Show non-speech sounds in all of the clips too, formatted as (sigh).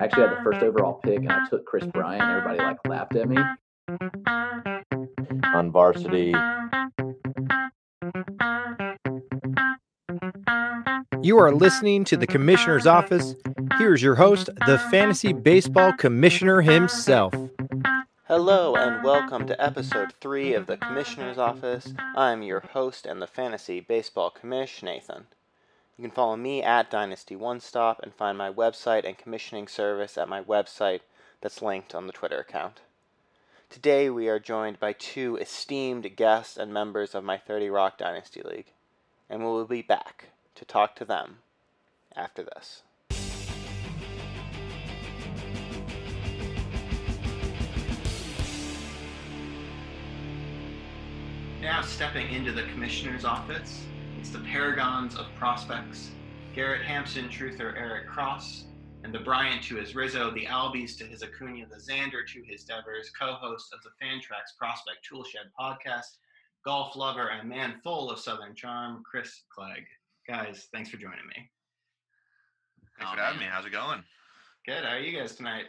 I actually had the first overall pick and I took Kris Bryant. Everybody like laughed at me. on varsity. You are listening to the Commissioner's Office. Here's your host, the Fantasy Baseball Commissioner himself. Hello and welcome to episode 3 of the Commissioner's Office. I'm your host and the Fantasy Baseball Commish, Nathan. You can follow me at Dynasty One Stop and find my website and commissioning service at my website that's linked on the Twitter account. Today we are joined by two esteemed guests and members of my 30 Rock Dynasty League, and we will be back to talk to them after this. Now stepping into the commissioner's office, it's the paragons of prospects Garrett Hampson, truther Eric Cross, and the Bryant to his Rizzo, the Albies to his Acuna, the Xander to his Devers, co host of the Fantrax Prospect Toolshed podcast, golf lover, and man full of Southern charm, Chris Clegg. Guys, thanks for joining me. Thanks Oh, for having man. me. How's it going? Good. How are you guys tonight?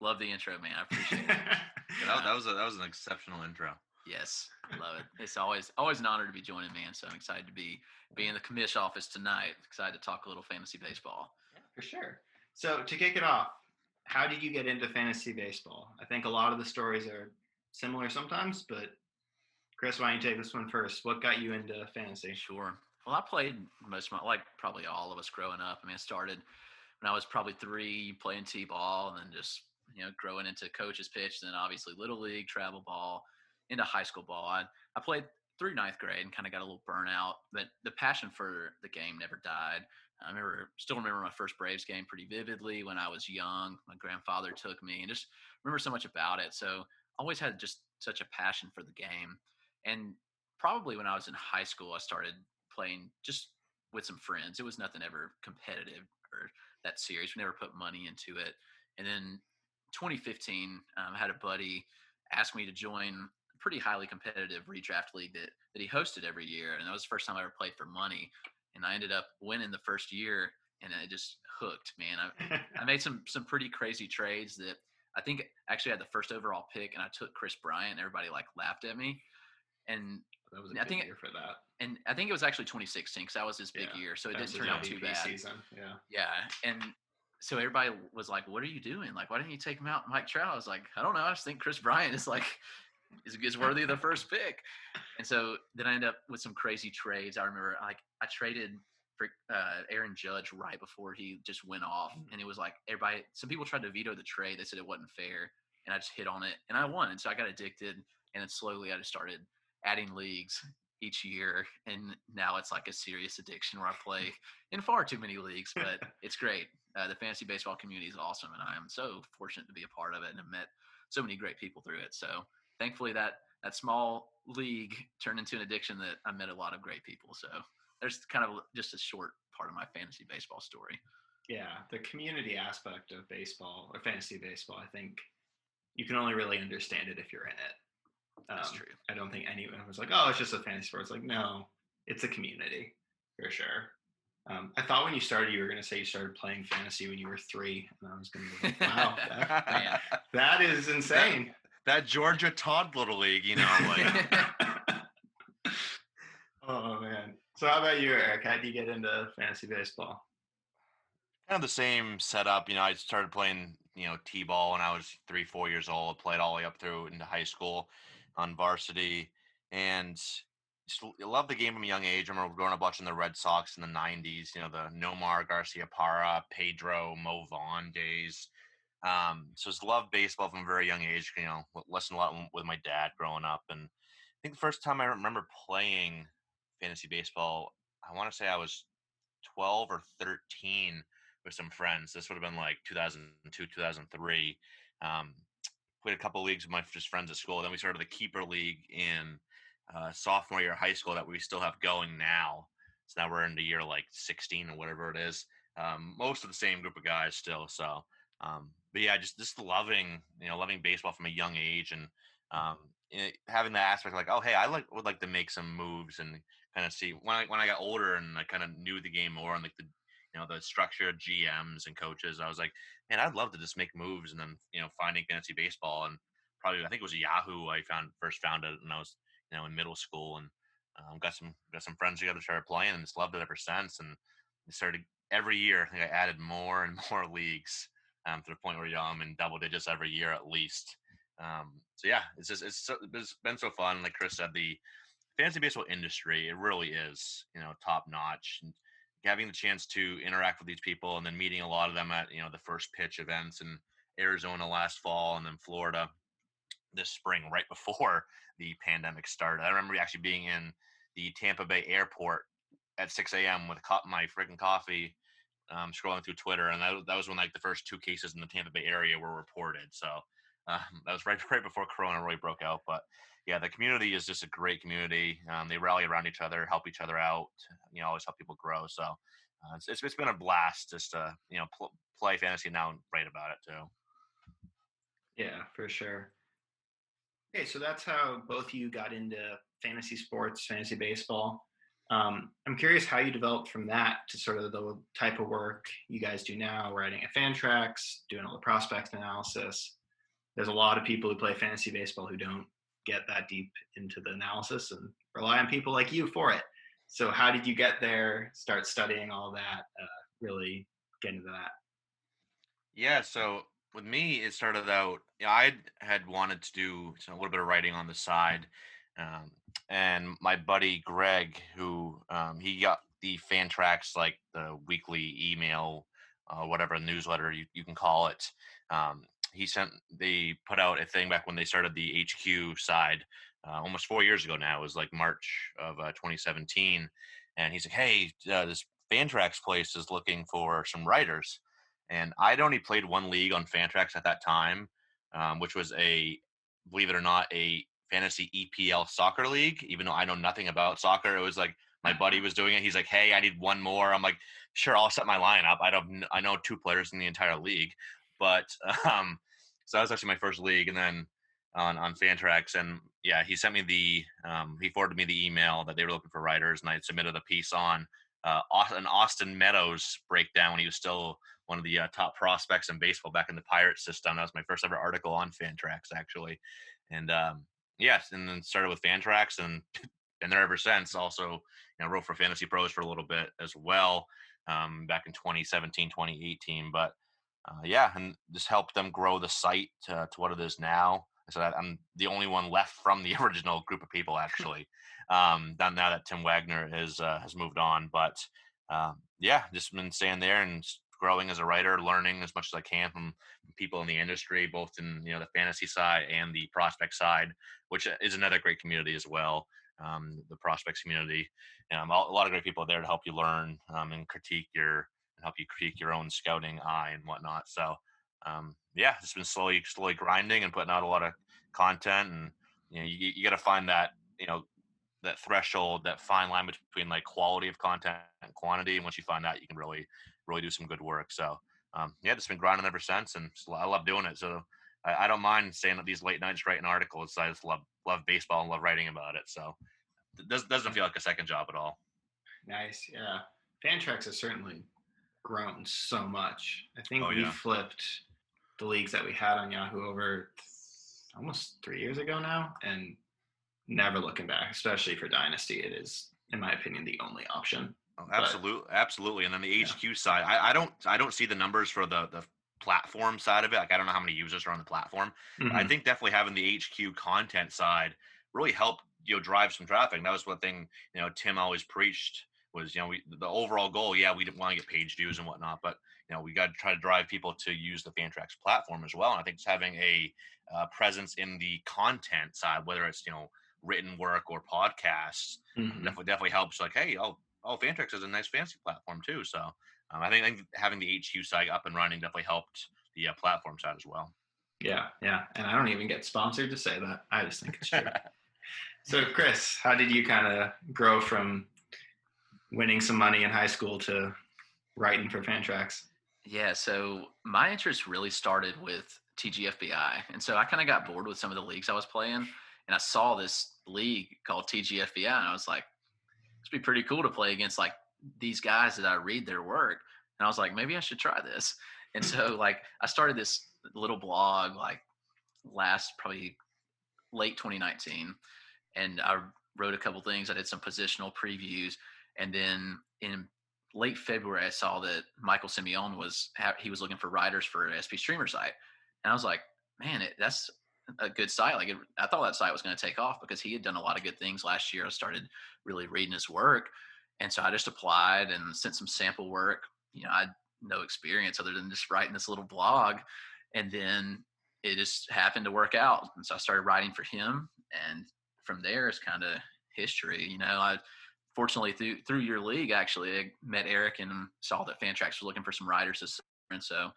Love the intro, man. I appreciate it. Yeah, (laughs) that, that was a, that was an exceptional intro. Yes, love it. It's always always an honor to be joining, man. So I'm excited to be be in the commish office tonight. Excited to talk a little fantasy baseball. For sure. So to kick it off, how did you get into fantasy baseball? I think a lot of the stories are similar sometimes, but Chris, why don't you take this one first? What got you into fantasy? Sure. Well, I played most of my like probably all of us growing up. I mean, I started when I was probably three playing t-ball, and then just you know growing into coach's pitch, then obviously little league, travel ball, into high school ball. I I played through ninth grade and kind of got a little burnout, but the passion for the game never died. I remember, still remember my first Braves game pretty vividly when I was young. My grandfather took me, and just remember so much about it. So always had just such a passion for the game, and probably when I was in high school, I started playing just with some friends. It was nothing ever competitive or that serious. We never put money into it. And then 2015, um, I had a buddy ask me to join pretty highly competitive redraft league that, that he hosted every year. And that was the first time I ever played for money. And I ended up winning the first year and it just hooked, man. I, I made some some pretty crazy trades that I think actually had the first overall pick and I took Kris Bryant. Everybody like laughed at me. And That was I think it- for that. and I think it was actually 2016 because that was his big Yeah, year, so it didn't turn out too bad. Season. Yeah. Yeah, and so everybody was like, "What are you doing? Like, why didn't you take him out, Mike Trout?" I was like, "I don't know. I just think Kris Bryant is like is, is (laughs) worthy of the first pick." And so then I end up with some crazy trades. I remember like I traded for uh, Aaron Judge right before he just went off, Mm. and it was like everybody. Some people tried to veto the trade. They said it wasn't fair, and I just hit on it, and I won. And so I got addicted, and then slowly I just started adding leagues each year and now it's like a serious addiction where i play (laughs) in far too many leagues but it's great uh, the fantasy baseball community is awesome and i am so fortunate to be a part of it and have met so many great people through it so thankfully that that small league turned into an addiction that i met a lot of great people so there's kind of just a short part of my fantasy baseball story Yeah, the community aspect of baseball or fantasy baseball, I think you can only really understand it if you're in it. That's Um, true. I don't think anyone was like, "Oh, it's just a fantasy sport." It's like, no, it's a community for sure. Um, I thought when you started, you were going to say you started playing fantasy when you were three, and I was going to be like, "Wow, that, (laughs) Man. that is insane." That Georgia Todd Little League, you know, like (laughs) oh man. So how about you, Eric? How did you get into fantasy baseball? kind of the same setup. You know, I started playing, you know, t-ball when I was three, four years old. I played all the way up through into high school on varsity, and just l- loved the game from a young age. I remember growing up watching the Red Sox in the '90s. You know, the Nomar Garciaparra, Pedro, Mo Vaughn days. Um, so just loved baseball from a very young age. You know, listened a lot with my dad growing up, and I think the first time I remember playing fantasy baseball, I want to say I was 12 or 13 with some friends. This would have been like 2002, 2003. Um, played a couple leagues with my just friends at school. Then we started the keeper league in uh, sophomore year of high school that we still have going now. So now we're in the year like 16 or whatever it is. Um, most of the same group of guys still. So, um, but yeah, just just loving you know loving baseball from a young age and um, it, having that aspect like oh hey I like would like to make some moves and kind of see when I when I got older and I kind of knew the game more and like the you know the structure of GMs and coaches. I was like, man, I'd love to just make moves and then you know finding fantasy baseball and probably I think it was Yahoo I found first found it and I was you know in middle school and um, got some got some friends together started playing and just loved it ever since and started every year. I think I added more and (laughs) more leagues um, to the point where you know, I'm in double digits every year at least. Um, so yeah, it's just it's, so, it's been so fun. Like Chris said, the fantasy baseball industry it really is you know top notch. And having the chance to interact with these people and then meeting a lot of them at you know the first pitch events in Arizona last fall and then Florida this spring right before (laughs) the pandemic started. I remember actually being in the Tampa Bay airport at 6 a.m. with my freaking coffee, um, scrolling through Twitter, and that, that was when like the first two cases in the Tampa Bay area were reported. So um, that was right (laughs) right before Corona really broke out. But yeah, the community is just a great community. Um, they rally around each other, help each other out. You know, always help people grow. So uh, it's, it's it's been a blast just to you know pl- play fantasy now and write about it too. Yeah, for sure. Okay, so that's how both of you got into fantasy sports, fantasy baseball. Um, I'm curious how you developed from that to sort of the type of work you guys do now, writing at Fantrax, doing all the prospect analysis. There's a lot of people who play fantasy baseball who don't get that deep into the analysis and rely on people like you for it. So, how did you get there? Start studying all that, uh, really get into that. Yeah, so with me, it started out. I had wanted to do a little bit of writing on the side, um, and my buddy Greg, who um, he got the Fantrax like the weekly email, uh, whatever newsletter you, you can call it. Um, he sent they put out a thing back when they started the HQ side uh, almost four years ago now. It was like March of uh, 2017, and he's like, "Hey, uh, this Fantrax place is looking for some writers." And I'd only played one league on Fantrax at that time, um, which was a, believe it or not, a fantasy EPL soccer league. Even though I know nothing about soccer, it was like my buddy was doing it. He's like, "Hey, I need one more." I'm like, "Sure, I'll set my lineup." I don't, I know two players in the entire league, but (laughs) um, so that was actually my first league, and then on on Fantrax, and yeah, he sent me the, um, he forwarded me the email that they were looking for writers, and I submitted a piece on uh, an Austin Meadows breakdown when he was still one of the uh, top prospects in baseball back in the Pirate system. That was my first ever article on Fantrax, actually, and um, yes, and then started with Fantrax and (laughs) been there ever since. Also, you know, wrote for Fantasy Pros for a little bit as well, um, back in 2017, 2018. But uh, yeah, and just helped them grow the site to, to what it is now. So I'm the only one left from the (laughs) original group of people, actually. um, now, that Tim Wagner has uh, has moved on, but um, yeah, just been staying there and growing as a writer, learning as much as I can from people in the industry, both in you know the fantasy side and the prospect side, which is another great community as well. Um, the prospects community, um, a a lot of great people there to help you learn um, and critique your and help you critique your own scouting eye and whatnot. So um, yeah, it's been slowly slowly grinding and putting out a lot of content, and you know you, you got to find that you know that threshold, that fine line between like quality of content and quantity. And once you find that, you can really, really do some good work. So, um, yeah, just been grinding ever since, and just- I love doing it. So, I, I don't mind staying up these late nights writing articles. I just love love baseball and love writing about it. So, it does, doesn't feel like a second job at all. Nice, yeah. Fantrax has certainly grown so much. I think Oh, we yeah. flipped the leagues that we had on Yahoo over th- almost three years ago now, and never looking back. Especially for Dynasty, it is, in my opinion, the only option. Oh, absolutely, absolutely. And then the HQ side, I, I don't, I don't see the numbers for the the platform side of it. Like I don't know how many users are on the platform. But I think definitely having the HQ content side really helped you know drive some traffic. And that was one thing you know Tim always preached was you know we the overall goal. Yeah, we didn't want to get page views and whatnot, but you know we got to try to drive people to use the Fantrax platform as well. And I think it's having a uh, presence in the content side, whether it's you know written work or podcasts, Mhm. definitely definitely helps. Like, hey, oh, oh, Fantrax is a nice fancy platform too. So um, I think, I think having the HQ side up and running definitely helped the uh, platform side as well. Yeah, yeah. And I don't even get sponsored to say that. I just think it's true. (laughs) so, Chris, how did you kind of grow from winning some money in high school to writing for Fantrax? Yeah, so my interest really started with TGFBI. And so I kind of got bored with some of the leagues I was playing. And I saw this league called TGFBI. And I was like, this would be pretty cool to play against like these guys that I read their work. And I was like, maybe I should try this. (laughs) And so like I started this little blog like last probably late 2019. And I wrote a couple things. I did some positional previews. And then in late February, I saw that Michael Simeone was he was looking for writers for an SP streamer site, and I was like, man, it, that's a good site. Like, it, I thought that site was going to take off because he had done a lot of good things last year. I started really reading his work, and so I just applied and sent some sample work. You know, I had no experience other than just writing this little blog, and then it just happened to work out, and so I started writing for him, and from there it's kind of history. You know, I fortunately through through your league actually I met Eric and saw that Fantrax was looking for some writers this summer, and so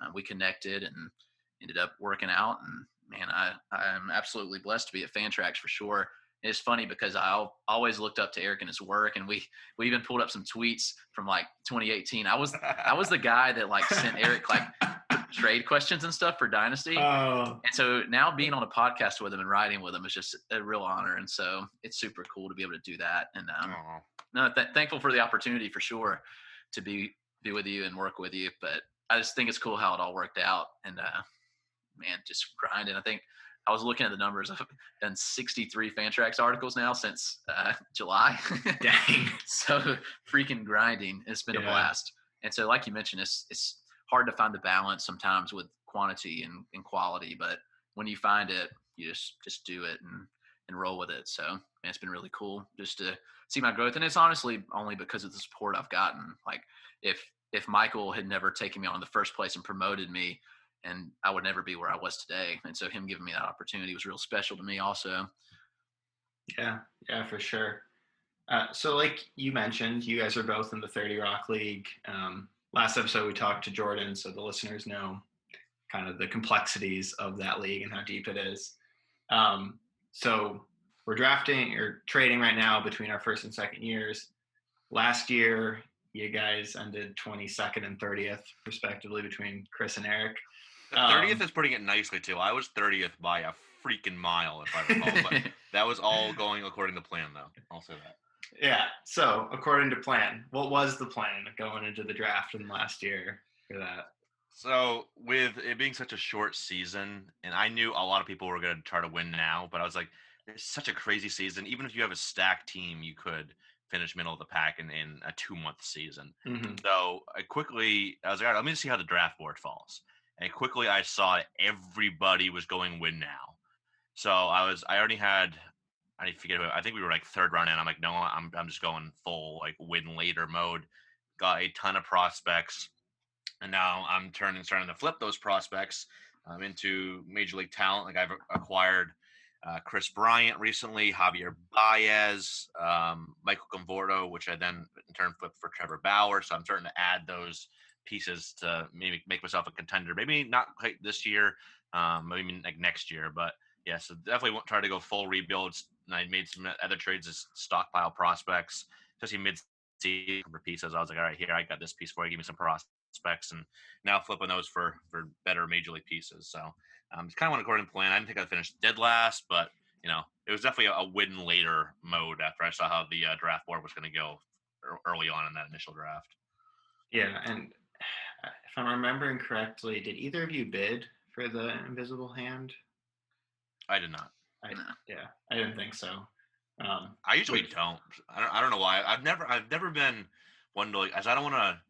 uh, we connected and ended up working out. And man, I I'm absolutely blessed to be at Fantrax for sure. It's funny because I always looked up to Eric and his work, and we we even pulled up some tweets from like 2018. I was I was the guy that like sent Eric like (laughs) trade questions and stuff for Dynasty. Oh, And so now being on a podcast with him and writing with him is just a real honor. And so it's super cool to be able to do that. And um, no, th- thankful for the opportunity for sure to be be with you and work with you. But I just think it's cool how it all worked out. And uh, man, just grinding. I think I was looking at the numbers. I've done 63 Fantrax articles now since uh, July. (laughs) dang. so freaking grinding. It's been a blast. And so, like you mentioned, it's it's hard to find the balance sometimes with quantity and, and quality. But when you find it, you just just do it and and roll with it. So man, it's been really cool just to see my growth. And it's honestly only because of the support I've gotten. Like if if Michael had never taken me on in the first place and promoted me, and I would never be where I was today. And so him giving me that opportunity was real special to me also. Yeah, yeah, for sure. Uh, so, like you mentioned, you guys are both in the 30 Rock League. Um, last episode, we talked to Jordan, so the listeners know kind of the complexities of that league and how deep it is. Um, so, we're drafting or trading right now between our first and second years. Last year, you guys ended 22nd and 30th, respectively, between Chris and Eric. The Um, thirtieth is putting it nicely too. I was thirtieth by a freaking mile, if I recall. but (laughs) that was all going according to plan, though. I'll say that. Yeah. So, according to plan, what was the plan going into the draft in last year for that? So with it being such a short season, and I knew a lot of people were going to try to win now, but I was like, it's such a crazy season. Even if you have a stacked team, you could finish middle of the pack in, in a two month season. Mm-hmm. So I quickly, I was like, all right, let me see how the draft board falls. And quickly, I saw everybody was going win now. So I was, I already had, I forget, I think we were like third round in. I'm like, no, I'm, I'm just going full like win later mode. Got a ton of prospects, and now I'm turning, starting to flip those prospects um, into major league talent. Like I've acquired uh, Kris Bryant recently, Javier Baez, um, Michael Conforto, which I then in turn flipped for Trevor Bauer. So I'm starting to add those pieces to maybe make myself a contender. Maybe not quite this year, um, maybe like next year. But yeah, so definitely won't try to go full rebuilds. And I made some other trades as stockpile prospects, especially mid season for pieces. I was like, all right, here I got this piece for you. Give me some prospects, and now flipping those for for better major league pieces. So um, it's kind of went according to plan. I didn't think I'd finish dead last, but you know, it was definitely a, win later mode after I saw how the uh, draft board was going to go early on in that initial draft. Yeah, and if I'm remembering correctly, did either of you bid for the invisible hand? I did not. I, No. Yeah, I didn't think so. Um, I usually Which- don't. I don't. I don't know why. I've never. I've never been one to like, as I don't want to.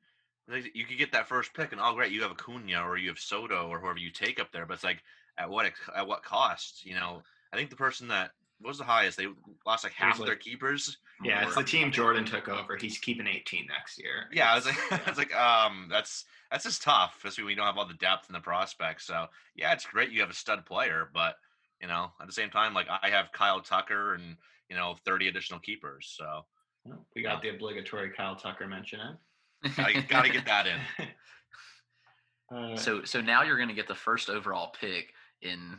You could get that first pick, and oh great, you have Acuna or you have Soto or whoever you take up there, but it's like at what at what cost? You know, I think the person that what was the highest they lost like half like- their keepers. Yeah, it's the team Jordan took over. He's keeping 18 next year. Yeah, I was like, (laughs) I was (laughs) like, um, that's that's just tough, especially when you don't have all the depth and the prospects. So yeah, it's great you have a stud player, but you know, at the same time, like I have Kyle Tucker and you know, thirty additional keepers. So Well, we got the obligatory Kyle Tucker mention in. I got to get that in. in. (laughs) Uh, so so now you're going to get the first overall pick in.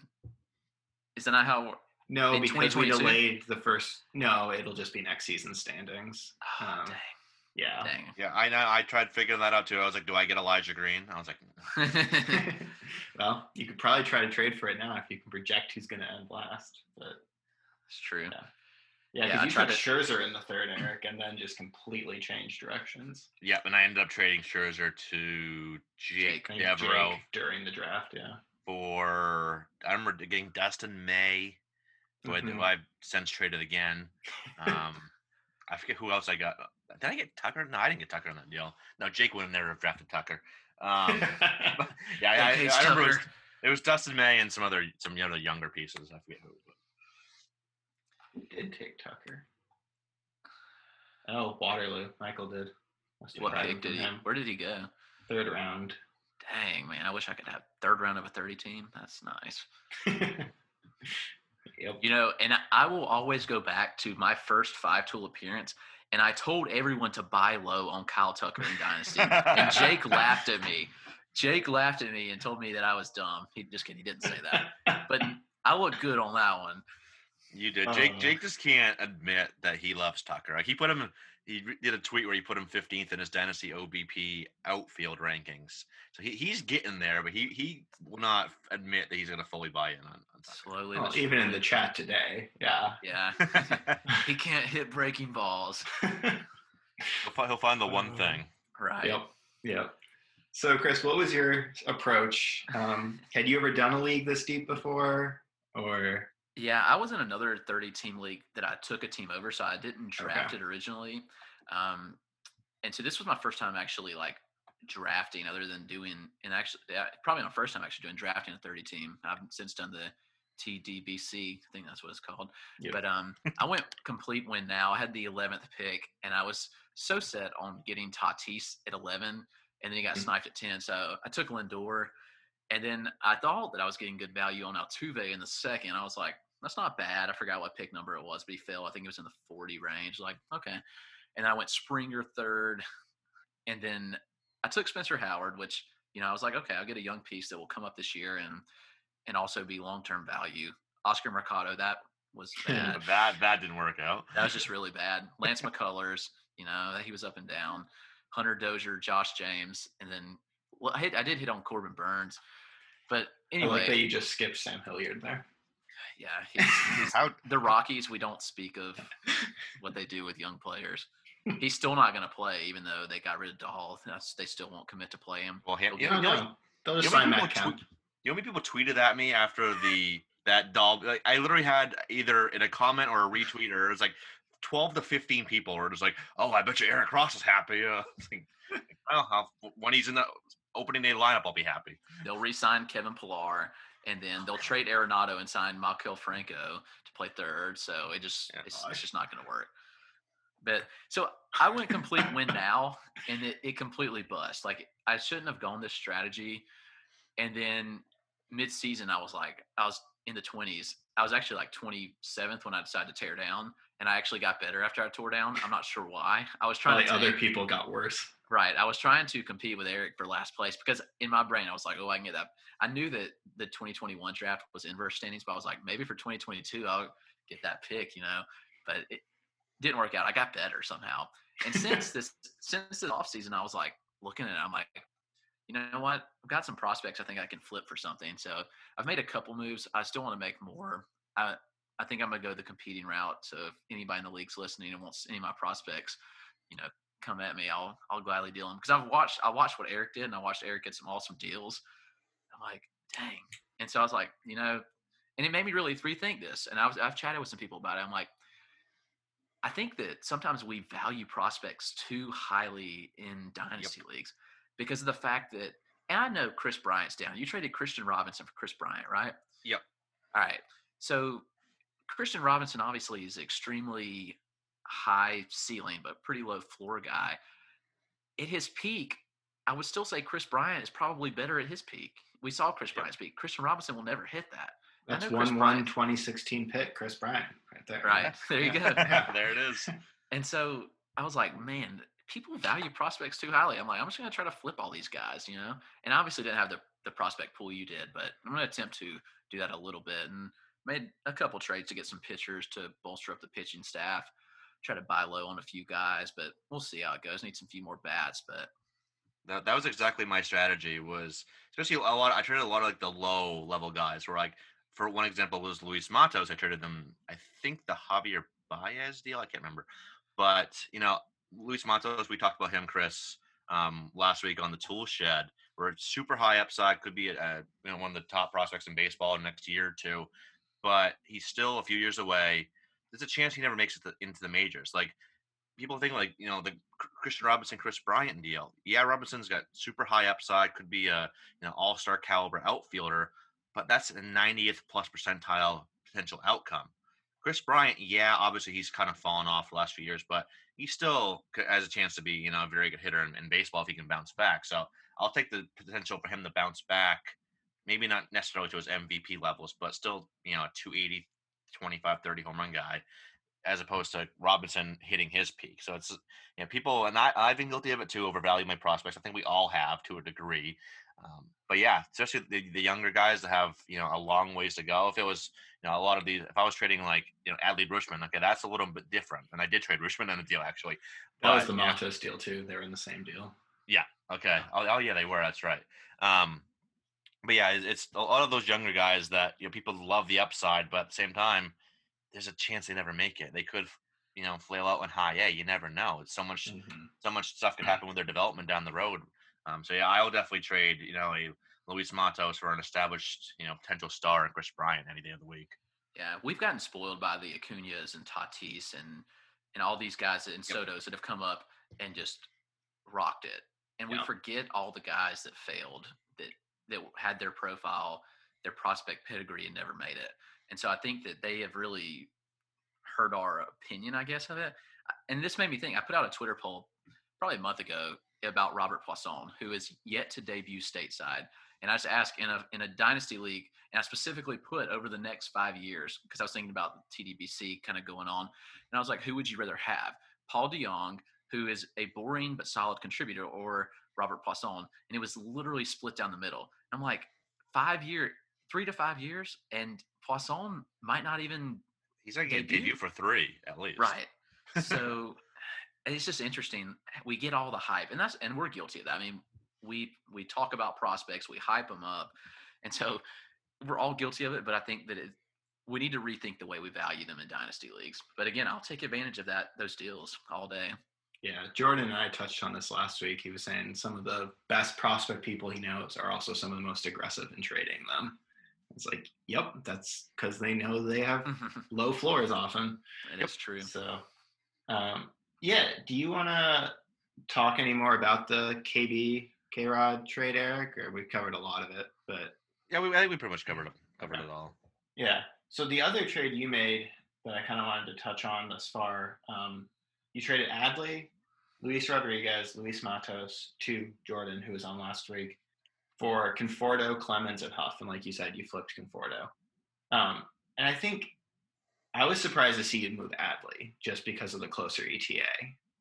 Isn't that how? No, in because we delayed the first. No, it'll just be next season standings. Oh, Um, dang, Yeah. yeah, I know. I tried figuring that out too. I was like, do I get Elijah Green? I was like, dang. (laughs) (laughs) well, you could probably try to trade for it now if you can project who's going to end last. But it's true. Yeah. yeah, Yeah, because I you tried to- Scherzer in the third, Eric, and then just completely changed directions. yeah, and I ended up trading Scherzer to Jake, I think Devereaux Jake during the draft. Yeah. for. I remember getting Dustin May, who, I, Mhm. who I've since traded again. Um, I forget who else I got. Did I get Tucker? No, I didn't get Tucker on that deal. No, Jake would have never have drafted Tucker. Um, (laughs) but yeah, I, I, I remember it was, it was Dustin May and some other some other younger pieces. I forget who. But did take Tucker. Oh, Waterloo. Michael did. What pick did he? him. Where did he go? Third round. Dang man, I wish I could have third round of a thirty team. That's nice. (laughs) yep. You know, and I- I will always go back to my first five tool appearance, and I told everyone to buy low on Kyle Tucker in Dynasty, and Jake laughed at me. Jake laughed at me and told me that I was dumb. He just kidding, he didn't say that, but (laughs) I look good on that one. you did. Jake Uh. Jake just can't admit that he loves Tucker. Like he put him. He did a tweet where he put him 15th in his dynasty OBP outfield rankings. So he, he's getting there, but he he will not admit that he's going to fully buy in on, on Tucker. Slowly, Well, but even in the chat today. Yeah. yeah, (laughs) he can't hit breaking balls. he'll, fi- he'll find the one Uh, thing. Right. Yep. Yep. So, Chris, what was your approach? Um, had you ever done a league this deep before, or Yeah, I was in another 30 team league that I took a team over, so I didn't draft it originally. Um, and so this was my first time actually like drafting, other than doing, and actually, yeah, probably my first time actually doing drafting a 30 team. I've since done the TDBC, I think that's what it's called. Yep. But um, I went complete win now. I had the 11th pick, and I was so set on getting Tatis at 11, and then he got Mhm. sniped at 10. So I took Lindor. And then I thought that I was getting good value on Altuve in the second. I was like, that's not bad. I forgot what pick number it was, but he fell. I think it was in the 40 range. Like, okay. And I went Springer third. And then I took Spencer Howard, which, you know, I was like, okay, I'll get a young piece that will come up this year and and also be long term value. Oscar Mercado, that was (laughs) bad. That that didn't work out. That was just really bad. (laughs) Lance McCullers, you know, he was up and down. Hunter Dozier, Josh James, and then well, I, hit, I did hit on Corbin Burnes, but I anyway, like that you just skipped Sam Hilliard there. yeah, he's, he's, How the Rockies. We don't speak of what they do with young players. He's still not going to play, even though they got rid of Dahl. They still won't commit to play him. well, him, You you No, know, no, they'll you just sign Matt people Kemp. you know many people tweeted at me after the that Dahl? Like, I literally had either in a comment or a retweet, or it was like twelve to fifteen people were just like, "Oh, I bet you Eric Cross is happy." (laughs) Uh, it's like, well, I'll, when he's in the opening day lineup, I'll be happy. They'll re-sign Kevin Pillar, and then they'll trade Arenado and sign Maikel Franco to play third. So it just Yeah, it's, it's just not going to work. But so I went (laughs) complete win now, and it, it completely bust. Like I shouldn't have gone this strategy. And then mid-season, I was like, I was in the twenties. I was actually like 27th when I decided to tear down, and I actually got better after I tore down. I'm not sure why. I was trying Probably to other people got worse. Right. I was trying to compete with Eric for last place because in my brain I was like, oh, I can get that. I knew that the 2021 draft was inverse standings, but I was like, maybe for 2022 I'll get that pick, you know. But it didn't work out. I got better somehow. And since (laughs) this since the offseason, I was like looking at it, I'm like, you know what? I've got some prospects I think I can flip for something. So I've made a couple moves. I still want to make more. I I think I'm gonna go the competing route. So if anybody in the league's listening and wants any of my prospects, you know, come at me, I'll I'll gladly deal them because I've watched I watched what Eric did and I watched Eric get some awesome deals. I'm like, dang. And so I was like, you know, and it made me really rethink this. And I was I've chatted with some people about it. I'm like, I think that sometimes we value prospects too highly in dynasty leagues because of the fact that, and I know Kris Bryant's down. You traded Kristian Robinson for Kris Bryant, right? Yep. All right. So Kristian Robinson obviously is extremely high ceiling, but pretty low floor guy. At his peak, I would still say Kris Bryant is probably better at his peak. We saw Kris Bryant's peak. Kristian Robinson will never hit that. That's know one one Bryant- 2016 pick, Kris Bryant, right there. Right. There you go. Yeah. (laughs) there it is. (laughs) And so I was like, man, people value prospects too highly. I'm like, I'm just going to try to flip all these guys, you know? And obviously didn't have the, the prospect pool you did, but I'm going to attempt to do that a little bit and made a couple trades to get some pitchers to bolster up the pitching staff. Try to buy low on a few guys, but we'll see how it goes. Need some few more bats, but That, that was exactly my strategy. Was especially a lot. I traded a lot of like the low level guys. Where like for one example was Luis Matos. I traded them. I think the Javier Baez deal. I can't remember, but you know Luis Matos. We talked about him, Chris, um, last week on the Tool Shed. Where it's super high upside, could be a, a you know one of the top prospects in baseball next year or two, but he's still a few years away. There's a chance he never makes it to, into the majors. Like people think like you know the Kristian Robinson, Kris Bryant deal. Yeah, Robinson's got super high upside, could be a you know all star caliber outfielder, but that's a 90th plus percentile potential outcome. Kris Bryant, yeah, obviously he's kind of fallen off the last few years, but he still has a chance to be you know a very good hitter in, in baseball if he can bounce back. So I'll take the potential for him to bounce back. Maybe not necessarily to his MVP levels, but still, you know, a 280, 25, 30 home run guy as opposed to Robinson hitting his peak. So it's you know people and I I've been guilty of it too, overvaluing my prospects. I think we all have to a degree. Um, but yeah, especially the, the younger guys that have you know a long ways to go. If it was you know a lot of these, if I was trading like you know Adley Rutschman, okay, that's a little bit different. And I did trade Rutschman in a deal actually. That was But, the yeah. Deal too. They were in the same deal. Yeah. Okay. Oh, oh yeah, they were. That's right. Um, but yeah, it's a lot of those younger guys that you know people love the upside, but at the same time, there's a chance they never make it. They could, you know, flail out in high A. You never know. It's so much, Mhm. so much stuff could happen with their development down the road. Um, so yeah, I will definitely trade, you know, a Luis Matos for an established, you know, potential star and Kris Bryant any day of the week. Yeah, we've gotten spoiled by the Acuñas and Tatis and and all these guys and Sotos that have come up and just rocked it. And we forget all the guys that failed that that had their profile, their prospect pedigree and never made it. And so I think that they have really hurt our opinion, I guess, of it. And this made me think. I put out a Twitter poll probably a month ago about Robert Puason, who is yet to debut stateside. And I just asked in a in a dynasty league, and I specifically put over the next five years because I was thinking about TDBC kind of going on, and I was like, who would you rather have, Paul DeJong, who is a boring but solid contributor, or Robert Puason? And it was literally split down the middle. I'm like, five year, three to five years, and Puason might not even He's gonna get Debut? debut for three at least. Right. (laughs) So it's just interesting. We get all the hype, and that's and we're guilty of that. I mean, we we talk about prospects, we hype them up, and so we're all guilty of it. But I think that it, we need to rethink the way we value them in dynasty leagues. But again, I'll take advantage of that those deals all day. Yeah, Jordan and I touched on this last week. He was saying some of the best prospect people he knows are also some of the most aggressive in trading them. It's like, yep, that's because they know they have (laughs) low floors often. It is true. So, um, yeah, do you want to talk any more about the KB K Rod trade, Eric? Or we've covered a lot of it, but Yeah, we, I think we pretty much covered it, covered Okay. it all. yeah. So the other trade you made that I kind of wanted to touch on thus far, um, you traded Adley, Luis Rodriguez, Luis Matos to Jordan, who was on last week, for Conforto, Clemens, and Huff. And like you said, you flipped Conforto. Um, and I think I was surprised to see you move Adley just because of the closer ETA.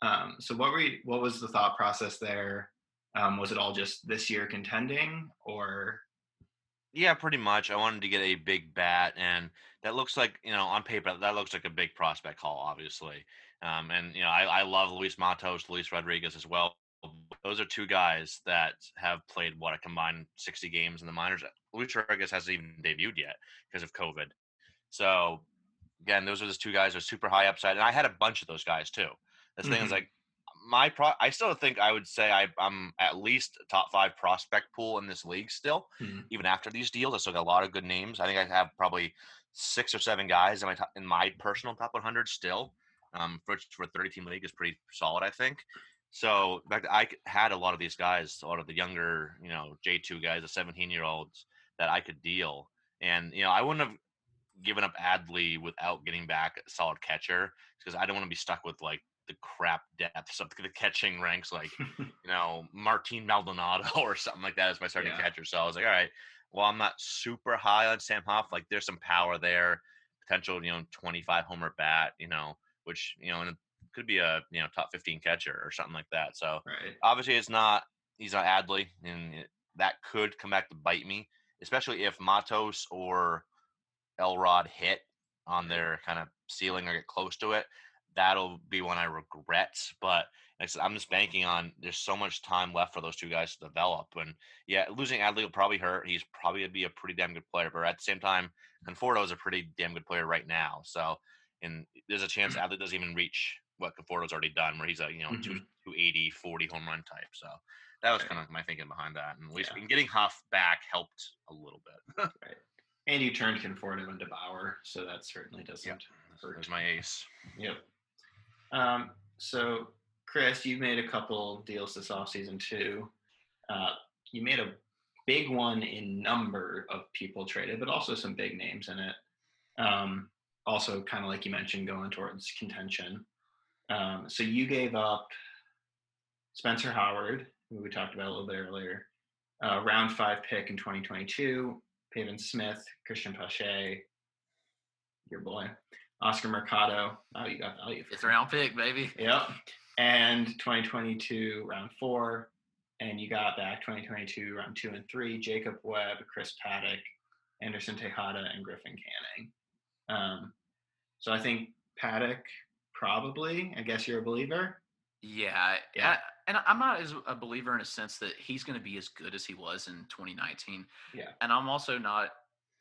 Um, so what were you, what was the thought process there? Um, was it all just this year contending, or Yeah, pretty much. I wanted to get a big bat, and that looks like you know on paper that looks like a big prospect haul, obviously. Um, and you know I, I love Luis Matos, Luis Rodriguez as well. Those are two guys that have played what a combined sixty games in the minors. Luis Rodriguez hasn't even debuted yet because of COVID. So again, those are just two guys that are super high upside, and I had a bunch of those guys too. The thing is Mhm. like my pro. I still think I would say I, I'm at least top five prospect pool in this league still Mhm. even after these deals. I still got a lot of good names. I think I have probably six or seven guys in my top, in my personal top 100 still. Um, for for a 30 team league is pretty solid, I think. So, in fact, I had a lot of these guys, a lot of the younger, you know, J2 guys, the 17 year olds that I could deal. And, you know, I wouldn't have given up Adley without getting back a solid catcher because I don't want to be stuck with like the crap depths of the catching ranks, like, (laughs) you know, Martin Maldonado (laughs) or something like that as my starting Yeah. catcher. So I was like, all right, well, I'm not super high on Sam Huff. Like, there's some power there, potential, you know, 25 homer bat, you know, which, you know, and could be a, you know, top 15 catcher or something like that. So, Right. obviously it's not he's not Adley, and it, that could come back to bite me, especially if Matos or Elrod hit on their kind of ceiling or get close to it. That'll be one I regret. But like I said, I'm just mm-hmm. banking on there's so much time left for those two guys to develop. And yeah, losing Adley will probably hurt. He's probably gonna be a pretty damn good player, but at the same time, mm-hmm. Conforto is a pretty damn good player right now. So and there's a chance Adley doesn't even reach what Conforto's already done, where he's a you know two, Mhm. 280, 40 home run type. So that was kind of my thinking behind that. And at least Yeah. and getting Huff back helped a little bit. (laughs) Right. And you turned Conforto into Bauer, so that certainly doesn't hurt. There's my ace. Yep. Um, so, Chris, you've made a couple deals this offseason too. Uh, you made a big one in number of people traded, but also some big names in it. Um, also, kind of like you mentioned, going towards contention. Um, so you gave up Spencer Howard, who we talked about a little bit earlier, uh, round five pick in 2022, Pavin Smith, Cristian Pache, your boy, Oscar Mercado. Oh, you got value. Fifth him. round pick, baby. Yep. And 2022 round four, and you got back 2022 round two and three: Jacob Webb, Chris Paddack, Anderson Tejeda, and Griffin Canning. Um, so I think Paddack probably. I guess you're a believer. Yeah, Yeah. I- and I'm not as a believer in a sense that he's going to be as good as he was in 2019. Yeah. And I'm also not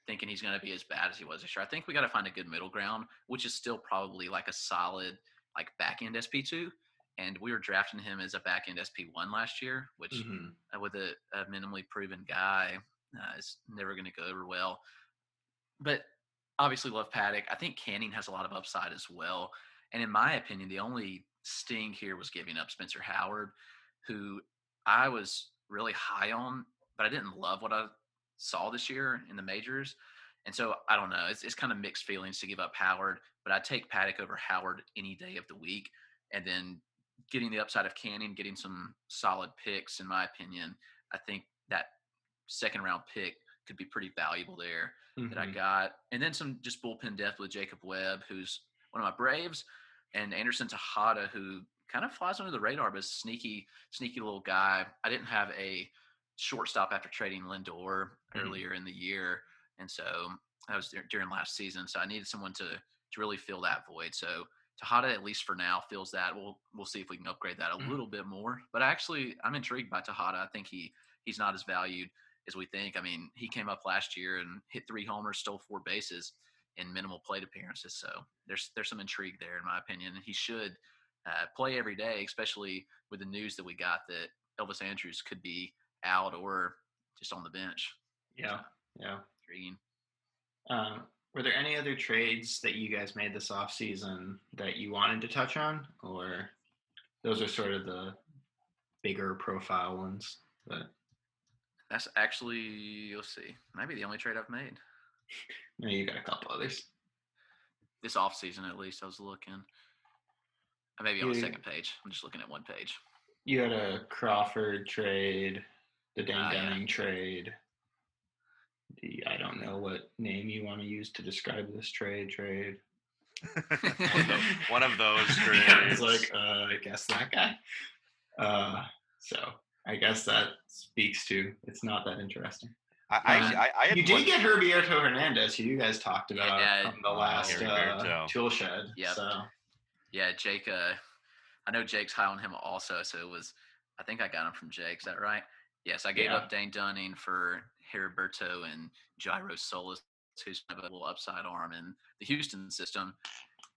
thinking he's going to be as bad as he was this year. I think we got to find a good middle ground, which is still probably like a solid like back end SP2. And we were drafting him as a back end SP1 last year, which Mhm. uh, with a, a minimally proven guy uh, is never going to go over well. But obviously, love Paddack. I think Canning has a lot of upside as well. And in my opinion, the only sting here was giving up Spencer Howard, who I was really high on, but I didn't love what I saw this year in the majors. And so I don't know. It's, it's kind of mixed feelings to give up Howard, but I'd take Paddack over Howard any day of the week. And then getting the upside of Canning, getting some solid picks, in my opinion, I think that second round pick could be pretty valuable there that I Mhm. got. And then some just bullpen depth with Jacob Webb, who's one of my Braves, and Anderson Tejeda, who kind of flies under the radar, but sneaky, sneaky little guy. I didn't have a shortstop after trading Lindor Mhm. earlier in the year. And so that was during last season. So I needed someone to to really fill that void. So Tejeda, at least for now, fills that. We'll we'll see if we can upgrade that a Mhm. little bit more. But actually, I'm intrigued by Tejeda. I think he he's not as valued as we think. I mean, he came up last year and hit three homers, stole four bases in minimal plate appearances. So there's there's some intrigue there, in my opinion. And he should uh, play every day, especially with the news that we got that Elvis Andrus could be out or just on the bench. Yeah. Yeah. Intriguing. Um, were there any other trades that you guys made this offseason that you wanted to touch on, or those are sort of the bigger profile ones? But That's actually, you'll see, maybe the only trade I've made no, you got a couple others. this offseason, at least. I was looking. Uh, Maybe on the second page. I'm just looking at one page. You had a Crawford trade, the Dan Ah, yeah. Trade. The I don't know what name you want to use to describe this trade. Trade. one, of those, one of those (laughs) Yeah, it's trades. like uh, I guess that guy. Uh, so I guess that speaks to it's not that interesting. I, I, Uh, I, I had You one- did get Heriberto Hernandez, who you guys talked about Yeah, on the oh, last uh, Heriberto. tool shed. Yep. So Yeah, Jake. Uh, I know Jake's high on him also, so it was. I think I got him from Jake. Is that right? Yes, I gave Yeah. up Dane Dunning for Heriberto and Jairo Solis, who's kind of a little upside arm in the Houston system.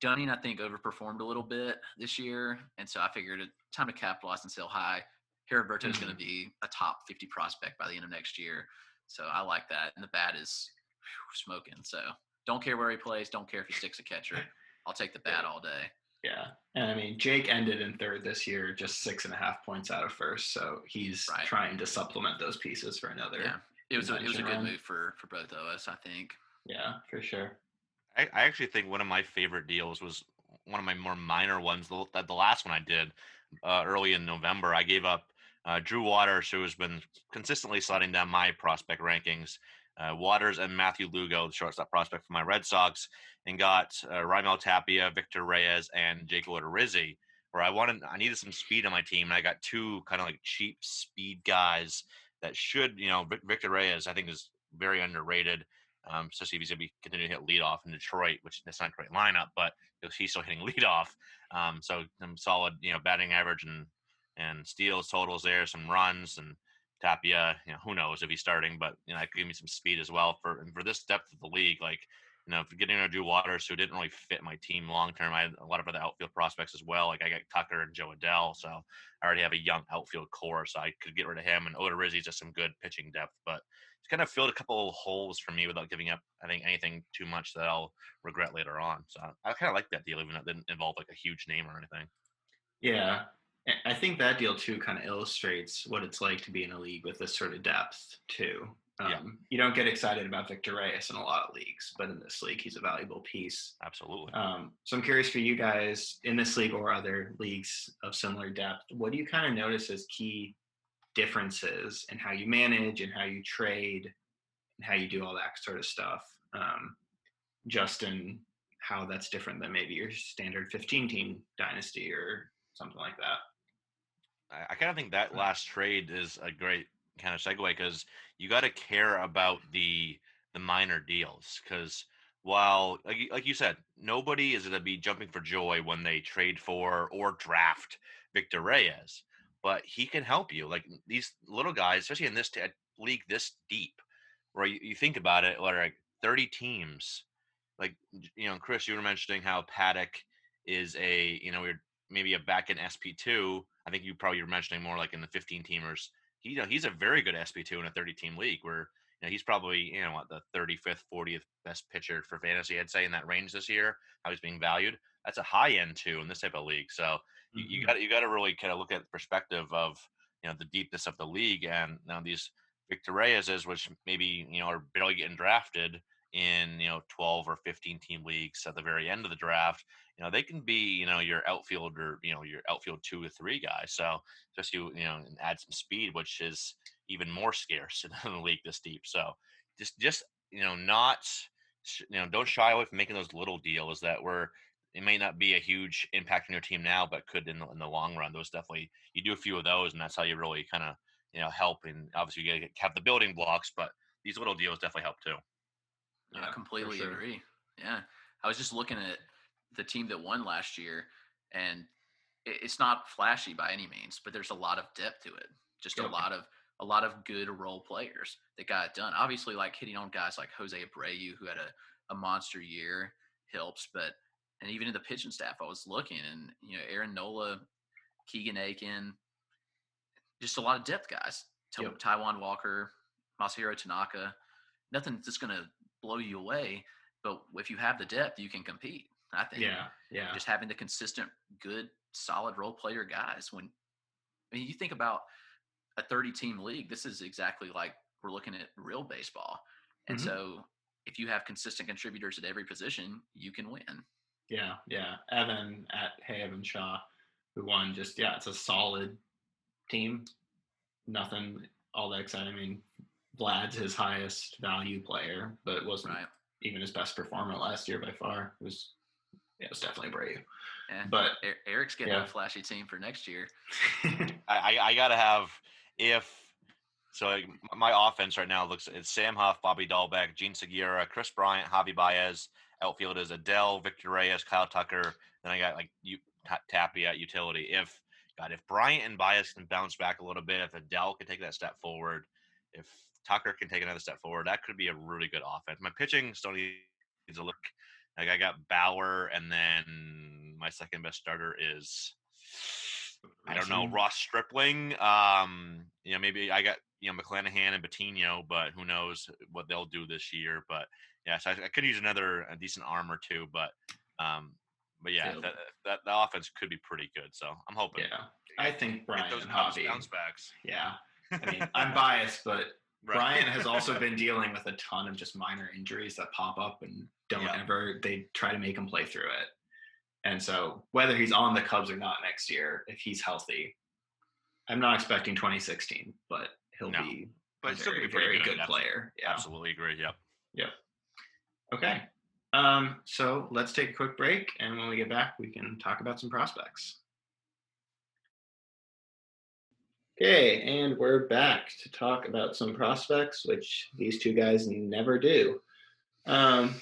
Dunning, I think, overperformed a little bit this year, and so I figured it time to capitalize and sell high. Heriberto is going to be a top 50 prospect by the end of next year, so I like that. And the bat is whew, smoking. So don't care where he plays, don't care if he sticks a catcher. (laughs) I'll take the bat all day. Yeah. And I mean, Jake ended in third this year, just six and a half points out of first. So he's Right. trying to supplement those pieces for another. Yeah, it was a, it was a good run. move for for both of us, I think. Yeah, for sure. I, I actually think one of my favorite deals was one of my more minor ones. The, the- the last one I did uh, early in November, I gave up uh, Drew Waters, who has been consistently sliding down my prospect rankings. Uh, Waters and Matthew Lugo, the shortstop prospect for my Red Sox, and got uh, Raimel Tapia, Victor Reyes, and Jake Odorizzi. Where I wanted, I needed some speed on my team, and I got two kind of like cheap speed guys that should, you know, Victor Reyes, I think is very underrated um, especially if he's going to be continuing to hit leadoff in Detroit, which that's not a great lineup, but he's still hitting (laughs) leadoff. Um, so some solid, you know, batting average and and steals totals there, some runs and Tapia. You know, who knows if he's starting, but you know, that gave me some speed as well for and for this depth of the league. Like, you know, getting to Drew Waters, who didn't really fit my team long term, I had a lot of other outfield prospects as well. Like I got Tucker and Jo Adell, so I already have a young outfield core, so I could get rid of him. And Odorizzi's just some good pitching depth, but it's kind of filled a couple of holes for me without giving up, I think, anything too much that I'll regret later on. So I kind of like that deal, even though it didn't involve like a huge name or anything. Yeah. I- I think that deal too kind of illustrates what it's like to be in a league with this sort of depth too. Um, Yeah. You don't get excited about Victor Reyes in a lot of leagues, but in this league, he's a valuable piece. Absolutely. Um, so I'm curious for you guys in this league or other leagues of similar depth, what do you kind of notice as key differences in how you manage and how you trade and how you do all that sort of stuff? Um, Justin, how that's different than maybe your standard 15 team dynasty or something like that. I, I kind of think that last trade is a great kind of segue because you got to care about the the minor deals because while like, you- like you said nobody is going to be jumping for joy when they trade for or draft Victor Reyes but he can help you like these little guys especially in this t- league this deep where you, you think about it like 30 teams like you know Chris you were mentioning how Paddack is a you know we're maybe a back in SP2 I think you probably were mentioning more like in the 15 teamers he you know he's a very good SP2 in a 30 team league where you know he's probably you know what the 35th 40th best pitcher for fantasy I'd say in that range this year how he's being valued. That's a high end too in this type of league so you, you mm-hmm. got you got to really kind of look at the perspective of you know the deepness of the league and now these Victor Reyes which maybe you know are barely getting drafted in you know 12 or 15 team leagues at the very end of the draft you know they can be you know your outfielder, you know your outfield two or three guy so just you you know and add some speed which is even more scarce (laughs) in the league this deep so just just you know not you know don't shy away from making those little deals that were it may not be a huge impact on your team now but could in the, in the long run those definitely you do a few of those and that's how you really kind of you know help and obviously you gotta have the building blocks but these little deals definitely help too Yeah, I completely sure. agree. Yeah. I was just looking at the team that won last year, and it's not flashy by any means, but there's a lot of depth to it. Just a lot of a lot of good role players that got it done. Obviously, like hitting on guys like Jose Abreu, who had a, a monster year, helps. But and even in the pitching staff, I was looking, and you know, Aaron Nola, Keegan Akin, just a lot of depth guys. Ta- Yep. Taijuan Walker, Masahiro Tanaka. Nothing that's going to blow you away, but if you have the depth, you can compete. I think. Yeah, yeah. Just having the consistent, good, solid role player guys. When I mean, you think about a 30 team league, this is exactly like we're looking at real baseball. And Mhm. so, if you have consistent contributors at every position, you can win. Yeah, yeah. Evan at Hey Evan Shaw, who won. Just yeah, it's a solid team. Nothing all that exciting. I mean, Vlad's his highest value player, but wasn't Right. even his best performer last year by far. It was yeah, it was definitely Brave. Yeah. But Eric's getting Yeah. a flashy team for next year. (laughs) I, I, I gotta have if so like, my offense right now looks it's Sam Huff, Bobby Dalbec, Jean Segura, Kris Bryant, Javi Baez. Outfield is Adell, Victor Reyes, Kyle Tucker. Then I got like you Ta- Tappy at utility. If God, if Bryant and Baez can bounce back a little bit, if Adell can take that step forward, if Tucker can take another step forward, that could be a really good offense. My pitching still needs a look. Like I got Bauer, and then my second best starter is I don't know Ross Stripling. Um, you know maybe I got you know McClanahan and Patino, but who knows what they'll do this year. But yeah, so I, I could use another a decent arm or two. But um, but yeah, that, that the offense could be pretty good. So I'm hoping. Yeah, I think Get Brian those and Hobby. bounce backs. Yeah, I mean, (laughs) I'm biased, but Right. Brian has (laughs) also been dealing with a ton of just minor injuries that pop up and don't Yeah. ever. They try to make him play through it, and so whether he's on the Cubs or not next year, if he's healthy, I'm not expecting 2016, but he'll No. be but a still very, be very good. good player. Yeah. Absolutely agree. Yep. Yep. Okay. Um, so let's take a quick break, and when we get back, we can talk about some prospects. Okay, and we're back to talk about some prospects, which these two guys never do. Um,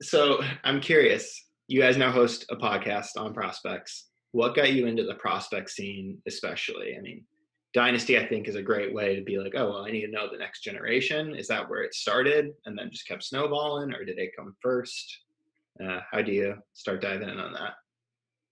so I'm curious. You guys now host a podcast on prospects. What got you into the prospect scene, especially? I mean, Dynasty, I think, is a great way to be like, oh, well, I need to know the next generation. Is that where it started and then just kept snowballing, or did it come first? Uh, how do you start diving in on that?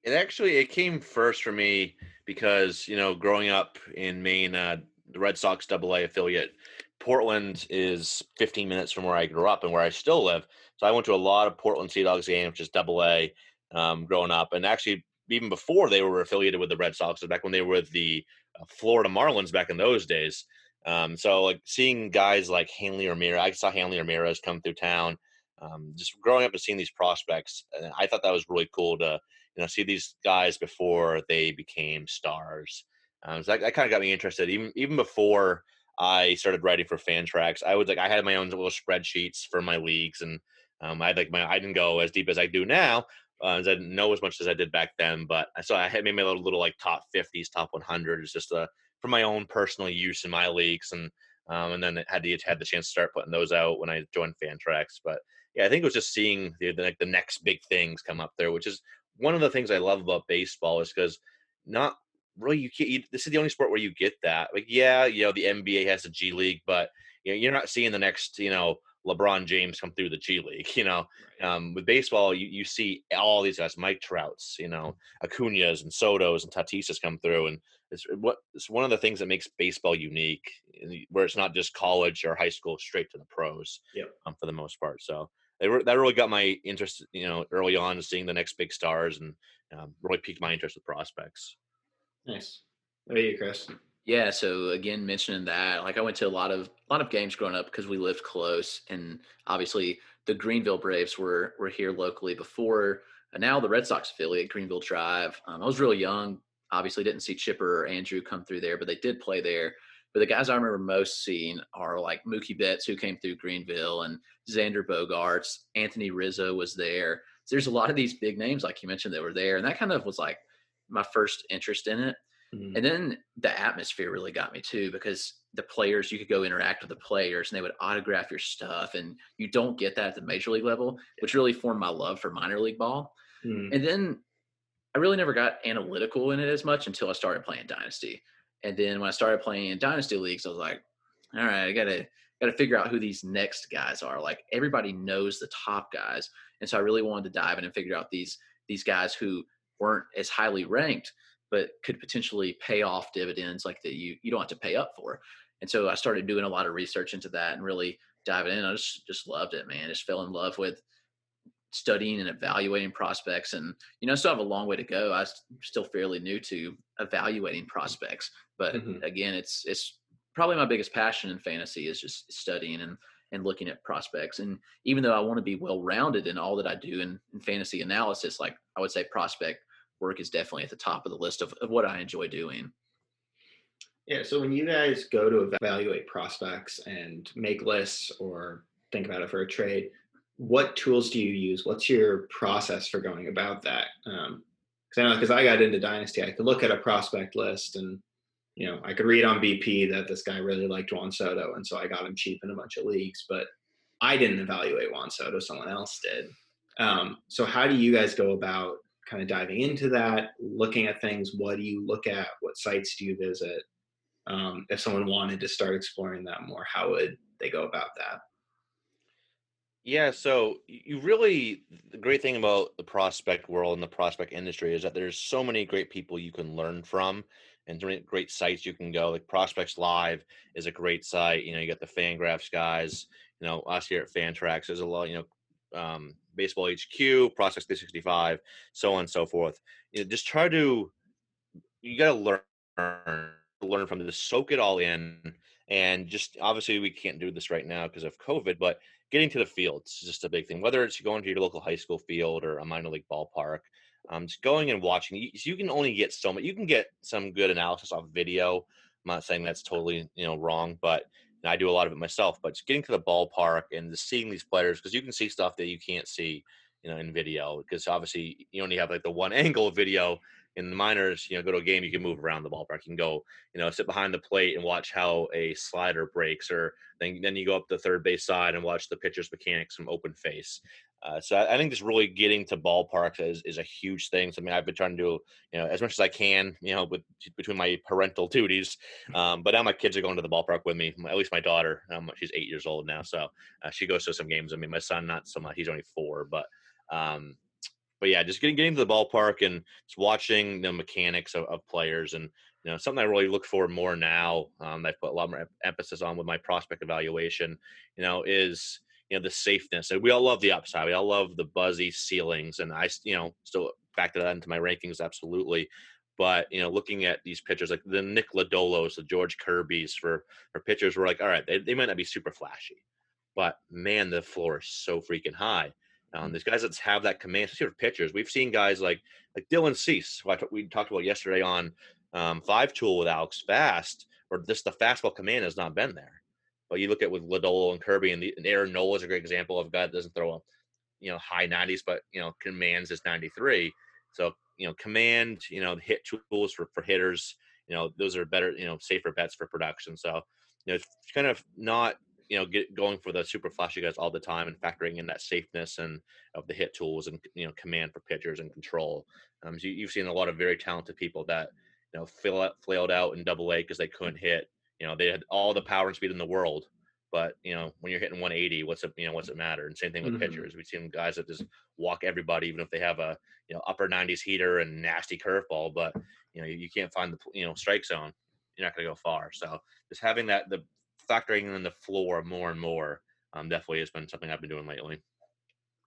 It actually it came first for me because you know growing up in Maine, uh, the Red Sox Double A affiliate, Portland is 15 minutes from where I grew up and where I still live. So I went to a lot of Portland Sea Dogs games, which is Double A, um, growing up, and actually even before they were affiliated with the Red Sox, back when they were with the uh, Florida Marlins back in those days. Um, so like seeing guys like Hanley Ramirez, I saw Hanley Ramirez come through town. Um, just growing up and seeing these prospects, I thought that was really cool to you know see these guys before they became stars. Um, so that, that kind of got me interested. Even even before I started writing for Fantrax, I was like I had my own little spreadsheets for my leagues, and um, I had like my I didn't go as deep as I do now. Uh, as I didn't know as much as I did back then, but I saw I had made my little, little like top 50s, top 100s, just uh, for my own personal use in my leagues, and um, and then had the had the chance to start putting those out when I joined Fantrax. But yeah, I think it was just seeing the, the like the next big things come up there, which is one of the things I love about baseball is because not really you can't. You, this is the only sport where you get that. Like, yeah, you know, the NBA has a G League, but you know, you're not seeing the next, you know, LeBron James come through the G League. (laughs) You know, um, with baseball, you, you see all these guys, Mike Trouts, you know, Acuna's and Soto's and Tatis's come through, and it's what it's one of the things that makes baseball unique, where it's not just college or high school straight to the pros. Yep. Um, for the most part, so they were, that really got my interest, you know, early on, seeing the next big stars, and um, really piqued my interest with prospects. Nice. What about you, Chris? Yeah, so again, mentioning that, like I went to a lot of a lot of games growing up because we lived close, and obviously the Greenville Braves were were here locally before. And now the Red Sox affiliate, Greenville Drive. Um, I was really young. Obviously, didn't see Chipper or Andrew come through there, but they did play there. But the guys I remember most seeing are like Mookie Betts, who came through Greenville, and Xander Bogaerts. Anthony Rizzo was there. So there's a lot of these big names, like you mentioned, that were there, and that kind of was like my first interest in it. Mhm. And then the atmosphere really got me too because the players, you could go interact with the players and they would autograph your stuff. And you don't get that at the major league level, which really formed my love for minor league ball. Mm. And then I really never got analytical in it as much until I started playing Dynasty. And then when I started playing in Dynasty leagues, I was like, all right, I gotta gotta figure out who these next guys are. Like everybody knows the top guys. And so I really wanted to dive in and figure out these these guys who weren't as highly ranked, but could potentially pay off dividends like that you you don't have to pay up for. And so I started doing a lot of research into that and really diving in. I just just loved it, man. Just fell in love with studying and evaluating prospects and you know I still have a long way to go i'm still fairly new to evaluating prospects but Mhm. again it's it's probably my biggest passion in fantasy is just studying and and looking at prospects and even though i want to be well rounded in all that i do in, in fantasy analysis like i would say prospect work is definitely at the top of the list of, of what i enjoy doing Yeah. So when you guys go to evaluate prospects and make lists or think about it for a trade, what tools do you use? What's your process for going about that? Um, because I know because I got into Dynasty, I could look at a prospect list and you know I could read on BP that this guy really liked Juan Soto, and so I got him cheap in a bunch of leagues. But I didn't evaluate Juan Soto; someone else did. Um, so how do you guys go about kind of diving into that, looking at things? What do you look at? What sites do you visit? um, if someone wanted to start exploring that more how would they go about that Yeah, so you really the great thing about the prospect world and the prospect industry is that there's so many great people you can learn from and great sites you can go. Like Prospects Live is a great site. You know, you got the Fangraphs guys, you know, us here at Fantrax. There's a lot, you know, um, Baseball HQ, Prospects 365, so on and so forth. You know, just try to you got to learn learn from this, soak it all in, and just obviously we can't do this right now because of COVID, but getting to the field is just a big thing. Whether it's going to your local high school field or a minor league ballpark, um, just going and watching. You, you can only get so much. You can get some good analysis off video. I'm not saying that's totally you know wrong, but I do a lot of it myself. But just getting to the ballpark and just seeing these players because you can see stuff that you can't see you know in video because obviously you only have like the one (laughs) angle of video in the minors, you know, go to a game, you can move around the ballpark. You can go, you know, sit behind the plate and watch how a slider breaks, or then then you go up the third base side and watch the pitcher's mechanics from open face. Uh, so I, I, think just really getting to ballparks is, is a huge thing. So I mean, I've been trying to do, you know, as much as I can, you know, with between my parental duties. (laughs) Um, but now my kids are going to the ballpark with me. At least my daughter, um, she's eight years old now, so uh, she goes to some games. I mean, my son not so much; he's only four, but um, but yeah, just getting getting to the ballpark and just watching the mechanics of, of players and you know something I really look for more now. Um, I put a lot more emphasis on with my prospect evaluation. You know, is you know the safeness. And we all love the upside. We all love the buzzy ceilings, and I you know still factor that into my rankings absolutely. But you know, looking at these pitchers like the Nick Lodolos, the George Kirby's for for pitchers, we're like, all right, they, they might not be super flashy, but man, the floor is so freaking high. Um, there's guys that have that command, especially for pitchers. We've seen guys like like Dylan Cease, who t- we talked about yesterday on um, Five Tool with Alex Fast, or just the fastball command has not been there. But you look at with Lodolo and Kirby, and, the, and Aaron Nola is a great example of a guy that doesn't throw a you know high 90s, but you know commands is 93. So you know command, you know hit tools for for hitters, you know those are better, you know safer bets for production. So you know it's kind of not you know, get going for the super flashy guys all the time and factoring in that safeness and of the hit tools and you know command for pitchers and control. Um, so you, have seen a lot of very talented people that you know fill out, flailed out in Double A because they couldn't hit. You know, they had all the power and speed in the world, but you know when you're hitting 180, what's it you know what's it matter? And same thing with mm-hmm. pitchers. We've seen guys that just walk everybody, even if they have a you know upper 90s heater and nasty curveball, but you know you, you can't find the you know strike zone. You're not going to go far. So just having that the factoring in the floor more and more um, definitely has been something I've been doing lately.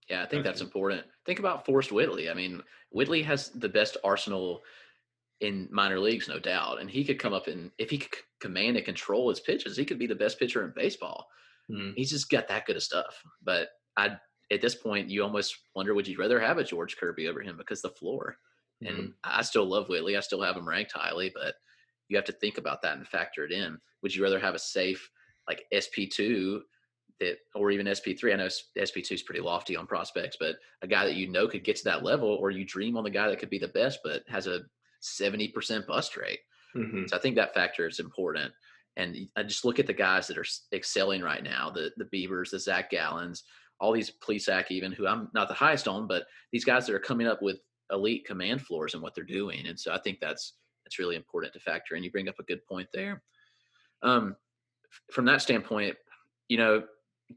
Yeah, I think that's important. Think about Forrest Whitley. I mean, Whitley has the best arsenal in minor leagues, no doubt, and he could come up and if he could command and control his pitches, he could be the best pitcher in baseball. Mm. He's just got that good of stuff. But I, at this point, you almost wonder would you rather have a George Kirby over him because the floor. Mm. And mm-hmm. I still love Whitley. I still have him ranked highly, but you have to think about that and factor it in. Would you rather have a safe like SP2 that, or even SP3? I know SP2 is pretty lofty on prospects, but a guy that you know could get to that level, or you dream on the guy that could be the best, but has a 70% bust rate. Mm-hmm. So I think that factor is important. And I just look at the guys that are excelling right now, the the Biebers, the Zach Gallens, all these Plesac even, who I'm not the highest on, but these guys that are coming up with elite command floors and what they're doing. And so I think that's it's really important to factor in. You bring up a good point there. Um, from that standpoint, you know,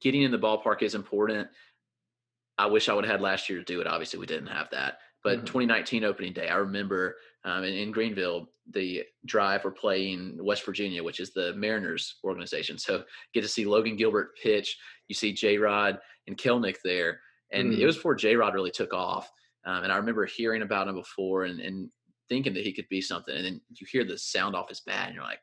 getting in the ballpark is important. I wish I would have had last year to do it. Obviously, we didn't have that. But mm-hmm. 2019 opening day, I remember um, in, in, Greenville, the drive we're playing West Virginia, which is the Mariners organization. So get to see Logan Gilbert pitch. You see J Rod and Kelenic there. And mm-hmm. it was before J Rod really took off. Um, and I remember hearing about him before and, and thinking that he could be something, and then you hear the sound off his bat, and you're like,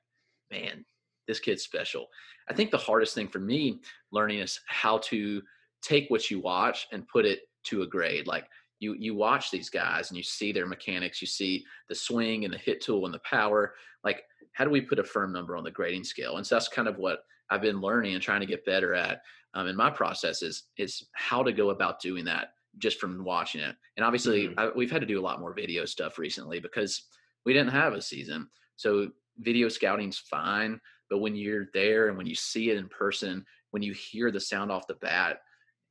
man, this kid's special. I think the hardest thing for me learning is how to take what you watch and put it to a grade. Like you you watch these guys and you see their mechanics, you see the swing and the hit tool and the power. Like how do we put a firm number on the grading scale? And so that's kind of what I've been learning and trying to get better at um, in my process is is how to go about doing that just from watching it. And obviously, mm-hmm. I, we've had to do a lot more video stuff recently because we didn't have a season. So video scouting's fine, but when you're there and when you see it in person, when you hear the sound off the bat,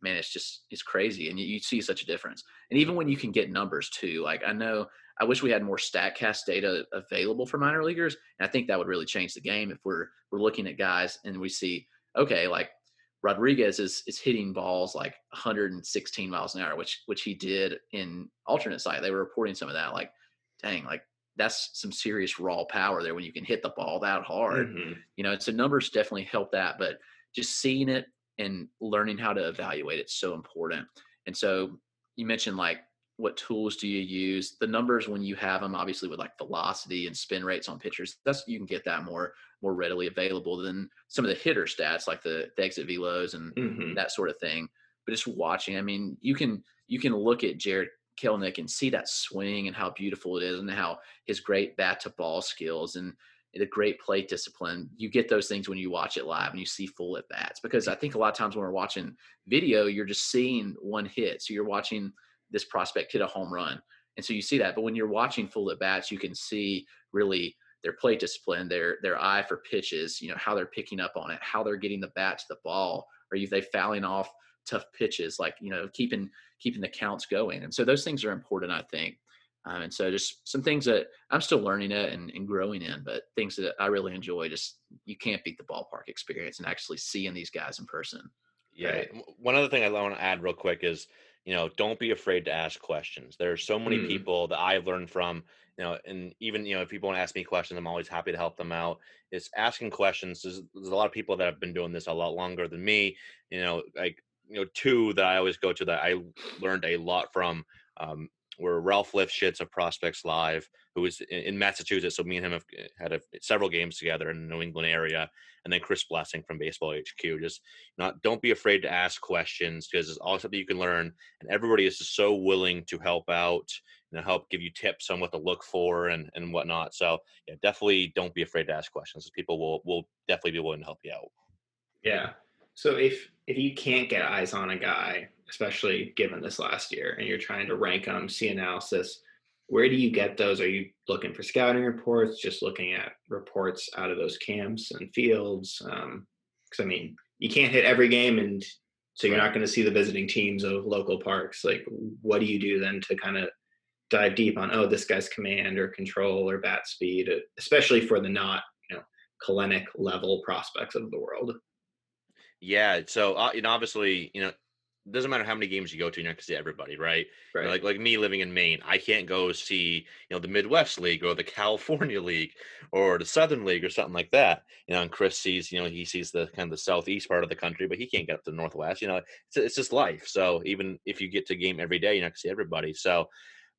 man, it's just it's crazy, and you, you see such a difference. And even when you can get numbers too, like I know I wish we had more Statcast data available for minor leaguers, and I think that would really change the game if we're we're looking at guys and we see okay, like Rodriguez is is hitting balls like 116 miles an hour, which which he did in alternate site. They were reporting some of that. Like, dang, like that's some serious raw power there when you can hit the ball that hard. Mm-hmm. You know, so numbers definitely help that, but just seeing it and learning how to evaluate it's so important. And so you mentioned like what tools do you use? The numbers when you have them, obviously with like velocity and spin rates on pitchers, that's you can get that more more readily available than some of the hitter stats like the, the exit velos and Mhm. that sort of thing. But just watching, I mean, you can you can look at Jarred Kelenic and see that swing and how beautiful it is and how his great bat to ball skills and the great plate discipline. You get those things when you watch it live and you see full at bats. Because I think a lot of times when we're watching video, you're just seeing one hit. So you're watching this prospect hit a home run. And so you see that. But when you're watching full at bats, you can see really their plate discipline, their their eye for pitches, you know, how they're picking up on it, how they're getting the bat to the ball, or if they fouling off tough pitches, like, you know, keeping keeping the counts going. And so those things are important, I think. Um, and so just some things that I'm still learning it and, and growing in, but things that I really enjoy. Just you can't beat the ballpark experience and actually seeing these guys in person. Yeah. Right. One other thing I want to add real quick is, you know, don't be afraid to ask questions. There are so many Mm. people that I've learned from, you know, and even, you know, if people want to ask me questions, I'm always happy to help them out. It's asking questions. There's, there's a lot of people that have been doing this a lot longer than me. You know, like, you know, two that I always go to that I learned a lot from um, were Ralph Lifshitz of Prospects Live, who is in, Massachusetts. So me and him have uh, had a, several games together in the New England area. And then Chris Blessing from Baseball HQ. Just not don't be afraid to ask questions because it's all something you can learn and everybody is just so willing to help out and help give you tips on what to look for and and whatnot so yeah definitely don't be afraid to ask questions people will will definitely be willing to help you out Yeah. So if if you can't get eyes on a guy, especially given this last year, and you're trying to rank them, see analysis, where do you get those? Are you looking for scouting reports? Just looking at reports out of those camps and fields? Because I mean, you can't hit every game, and so you're not going to see the visiting teams of local parks. Like, what do you do then to kind of dive deep on? Oh, this guy's command or control or bat speed, uh, especially for the not you know Kelenic level prospects of the world. yeah so uh, you know obviously you know doesn't matter how many games you go to you're not going to see everybody right You know, like like me living in Maine, I can't go see you know the Midwest League or the California League or the Southern League or something like that. You know, and Chris sees you know he sees the kind of the southeast part of the country, but he can't get up to the Northwest. You know, it's it's just life. So even if you get to game every day, you're not gonna see everybody. So,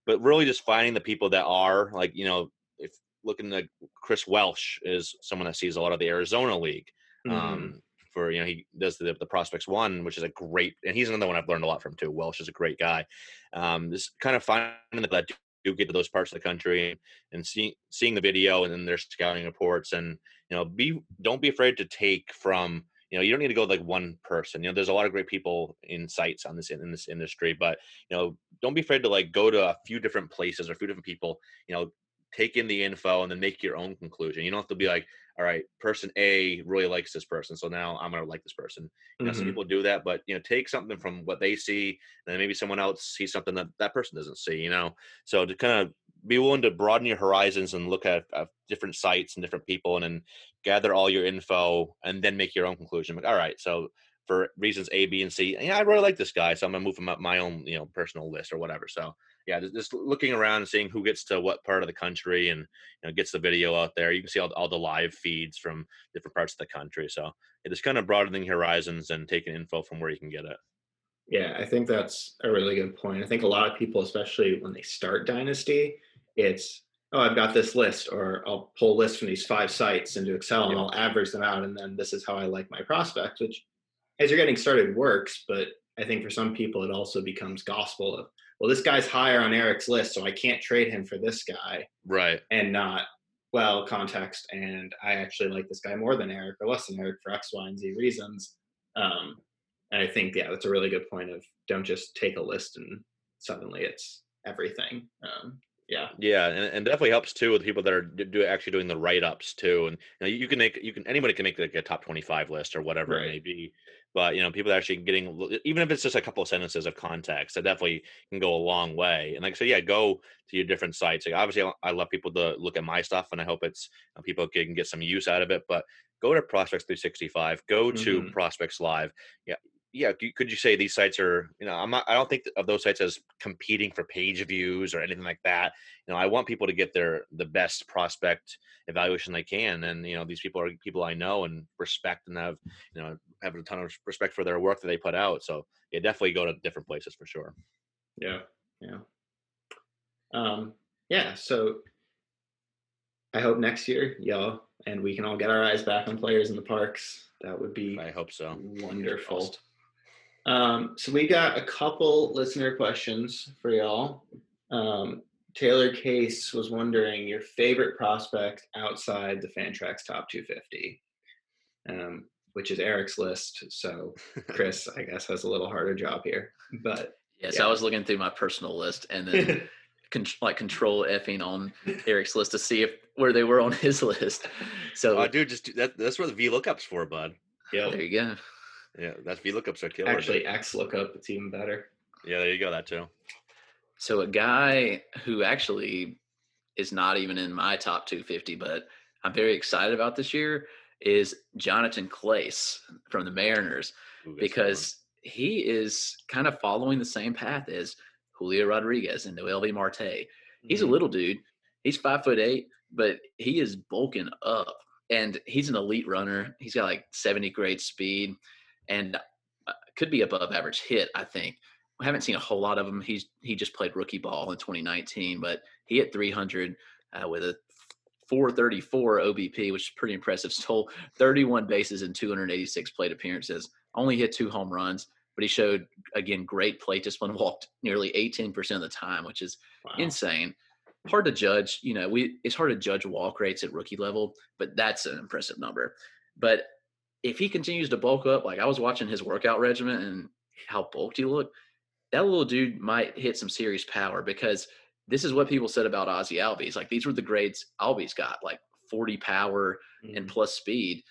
but really just finding the people that are like you know if looking at Chris Welsh is someone that sees a lot of the Arizona League Mhm. um, for you know he does the, the prospects one which is a great and he's another one i've learned a lot from too welsh is a great guy. Um, just kind of finding that do- do get to those parts of the country and seeing seeing the video and then their scouting reports and you know be don't be afraid to take from you know you don't need to go like one person. You know there's a lot of great people in sites on this in this industry but you know don't be afraid to like go to a few different places or a few different people you know take in the info and then make your own conclusion. You don't have to be like all right, person A really likes this person, so now I'm gonna like this person. You know, some Mhm. people do that, but you know, take something from what they see, and then maybe someone else sees something that that person doesn't see. You know, so to kind of be willing to broaden your horizons and look at, at different sites and different people, and then gather all your info, and then make your own conclusion. Like, all right, so for reasons A, B, and C, yeah, I really like this guy, so I'm gonna move him up my own, you know, personal list or whatever. So yeah, just- looking around and seeing who gets to what part of the country and you know gets the video out there. You can see all, all the live feeds from different parts of the country. So it is kind of broadening horizons and taking info from where you can get it. Yeah, I think that's a really good point. I think a lot of people, especially when they start Dynasty, it's, oh, I've got this list, or I'll pull lists from these five sites into Excel and I'll average them out, and then this is how I like my prospects, which as you're getting started works. But I think for some people, it also becomes gospel of, well, this guy's higher on Eric's list, so I can't trade him for this guy, Right. and not, well, context. And I actually like this guy more than Eric or less than Eric for X, Y, and Z reasons. Um, and I think, yeah, that's a really good point of don't just take a list and suddenly it's everything. Um, yeah. Yeah, and, and definitely helps too with people that are do, actually doing the write ups too. And you, know, you can make you can anybody can make like a top twenty five list or whatever it may be. But you know, people are actually getting even if it's just a couple of sentences of context, that definitely can go a long way. And like I said, yeah, go to your different sites. Like obviously, I- love people to look at my stuff, and I hope it's uh, people can get some use out of it. But go to Prospects three sixty five. Go to Mhm. Prospects Live. Yeah, yeah could you say these sites are you know i'm not i don't think of those sites as competing for page views or anything like that you know i want people to get their the best prospect evaluation they can and you know these people are people i know and respect and have you know have a ton of respect for their work that they put out. So yeah, definitely go to different places for sure. Yeah, yeah, um, yeah. So I hope next year, y'all, and we can all get our eyes back on players in the parks. That would be I hope so. wonderful. Um, so we got a couple listener questions for y'all. Um, Taylor Case was wondering your favorite prospect outside the Fantrax top 250, um, which is Eric's list. So (laughs) Chris, I guess, has a little harder job here. But Yeah, so Yeah. I was looking through my personal list and then (laughs) con- like control effing on Eric's list to see if where they were on his (laughs) list. So Oh, dude, just do that. That's where the V lookup's for, bud. yeah, there you go. Yeah, that's V lookups are killer. actually dude. X lookup, it's even better. yeah, there you go. That too. So a guy who actually is not even in my top 250, but I'm very excited about this year is Jonatan Clase from the Mariners Ooh, a because he is kind of following the same path as Julio Rodriguez and Noel Marte. He's a Mhm. little dude. He's five foot eight, but he is bulking up, and he's an elite runner. He's got like 70 grade speed, and uh, could be above average hit. I think. I haven't seen a whole lot of him. He's he just played rookie ball in 2019, but he hit 300 uh, with a 434 OBP, which is pretty impressive. (laughs) Stole 31 bases in 286 plate appearances. Only hit two home runs, but he showed again great plate discipline. (laughs) Walked nearly 18% of the time, which is Wow. insane. Hard to judge. You know, we it's hard to judge walk rates at rookie level, but that's an impressive number. But if he continues to bulk up, like I was watching his workout regimen and how bulked he looked, that little dude might hit some serious power because this is what people said about Ozzie Albies. Like these were the grades Albies got, like 40 power and Mhm. plus speed.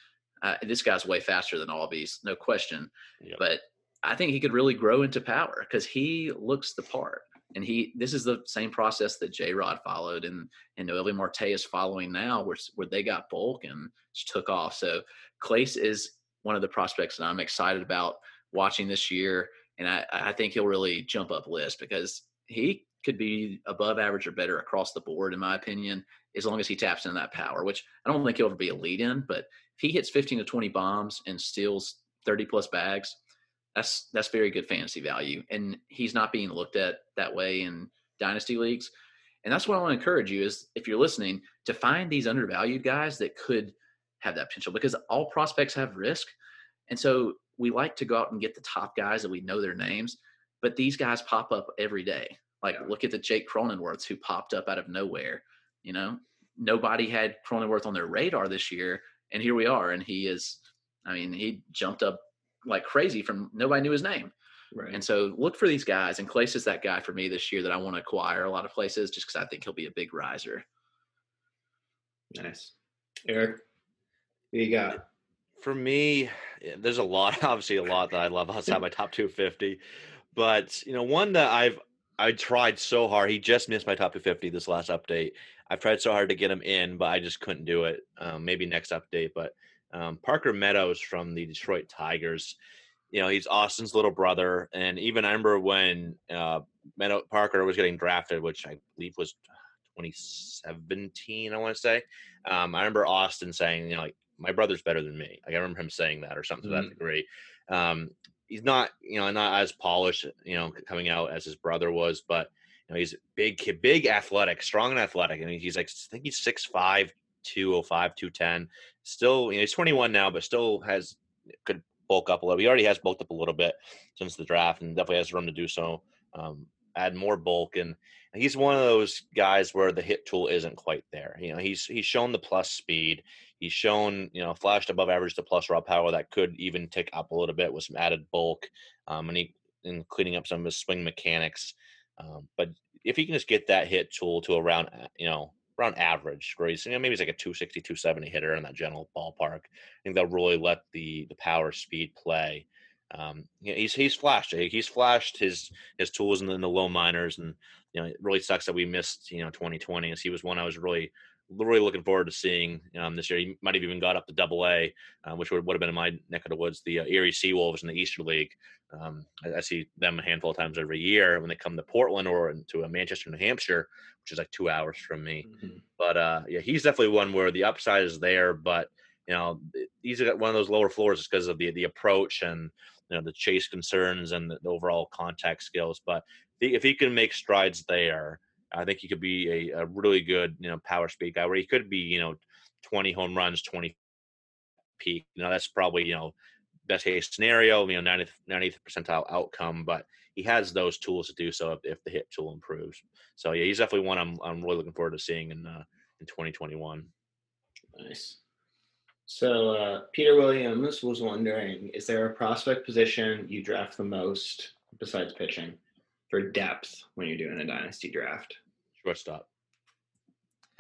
Uh, this guy's way faster than Albies, no question. Yep. But I think he could really grow into power because he looks the part. And he, this is the same process that J Rod followed, and and Noel Marte is following now, where where they got bulk and just took off. So Clase is one of the prospects that I'm excited about watching this year, and I, I think he'll really jump up list because he could be above average or better across the board, in my opinion, as long as he taps into that power. Which I don't think he'll ever be a lead in, but if he hits 15 to 20 bombs and steals 30 plus bags, that's that's very good fantasy value. And he's not being looked at that way in dynasty leagues. And that's what I want to encourage you is if you're listening to find these undervalued guys that could have that potential because all prospects have risk. And so we like to go out and get the top guys that we know their names, but these guys pop up every day. Like Yeah. look at the Jake Cronenworths who popped up out of nowhere. You know, nobody had Cronenworth on their radar this year, and here we are. And he is, I mean, he jumped up like crazy from nobody knew his name. Right. And so look for these guys. And Clase is that guy for me this year that I want to acquire a lot of places just because I think he'll be a big riser. nice. Eric, what you got? For me, there's a lot, (laughs) obviously a lot that I love outside my top 250. But you know, one that I've I tried so hard. He just missed my top 250 this last update. I've tried so hard to get him in, but I just couldn't do it. Um, maybe next update. But um, Parker Meadows from the Detroit Tigers. You know, he's Austin's little brother, and even I remember when uh, Meadow Parker was getting drafted, which I believe was 2017. I want to say. Um, I remember Austin saying, you know, like my brother's better than me. Like I remember him saying that or something to that degree. Um, he's not, you know, not as polished, you know, coming out as his brother was, but you know, he's big kid, big athletic, strong and athletic. I mean, he's like, I think he's 6'5", 205, 210. Still, you know, he's 21 now, but still has could bulk up a little. He already has bulked up a little bit since the draft, and definitely has room to do so. Um, add more bulk, and he's one of those guys where the hit tool isn't quite there. You know, he's he's shown the plus speed. He's shown, you know, flashed above average to plus raw power that could even tick up a little bit with some added bulk, um, and he in cleaning up some of his swing mechanics. Um, but if he can just get that hit tool to around, uh, you know, around average, where he's, you know, maybe he's like a 260, 270 hitter in that general ballpark, I think that'll really let the the power speed play. Um, you know, he's he's flashed. He's flashed his his tools in the, in the low minors, and you know, it really sucks that we missed you know 2020, as he was one I was really really looking forward to seeing um, this year. He might have even got up to Double A, uh, which would, would have been in my neck of the woods, the uh, Erie Seawolves in the Eastern League. Um, I, I see them a handful of times every year when they come to Portland or to uh, Manchester, New Hampshire, which is like two hours from me. Mhm. But uh, yeah, he's definitely one where the upside is there, but you know, he's got one of those lower floors just because of the the approach and you know the chase concerns and the, overall contact skills. But if he, can make strides there, I think he could be a, a really good you know power speed guy where he could be you know 20 home runs, 20 peak. You know, that's probably you know best case scenario, you know, 90th, 90th percentile outcome, but he has those tools to do so if, if, the hit tool improves. So yeah, he's definitely one I'm, I'm really looking forward to seeing in, uh, in 2021. Nice. So uh, Peter Williams was wondering, is there a prospect position you draft the most besides pitching for depth when you're doing a dynasty draft? Shortstop.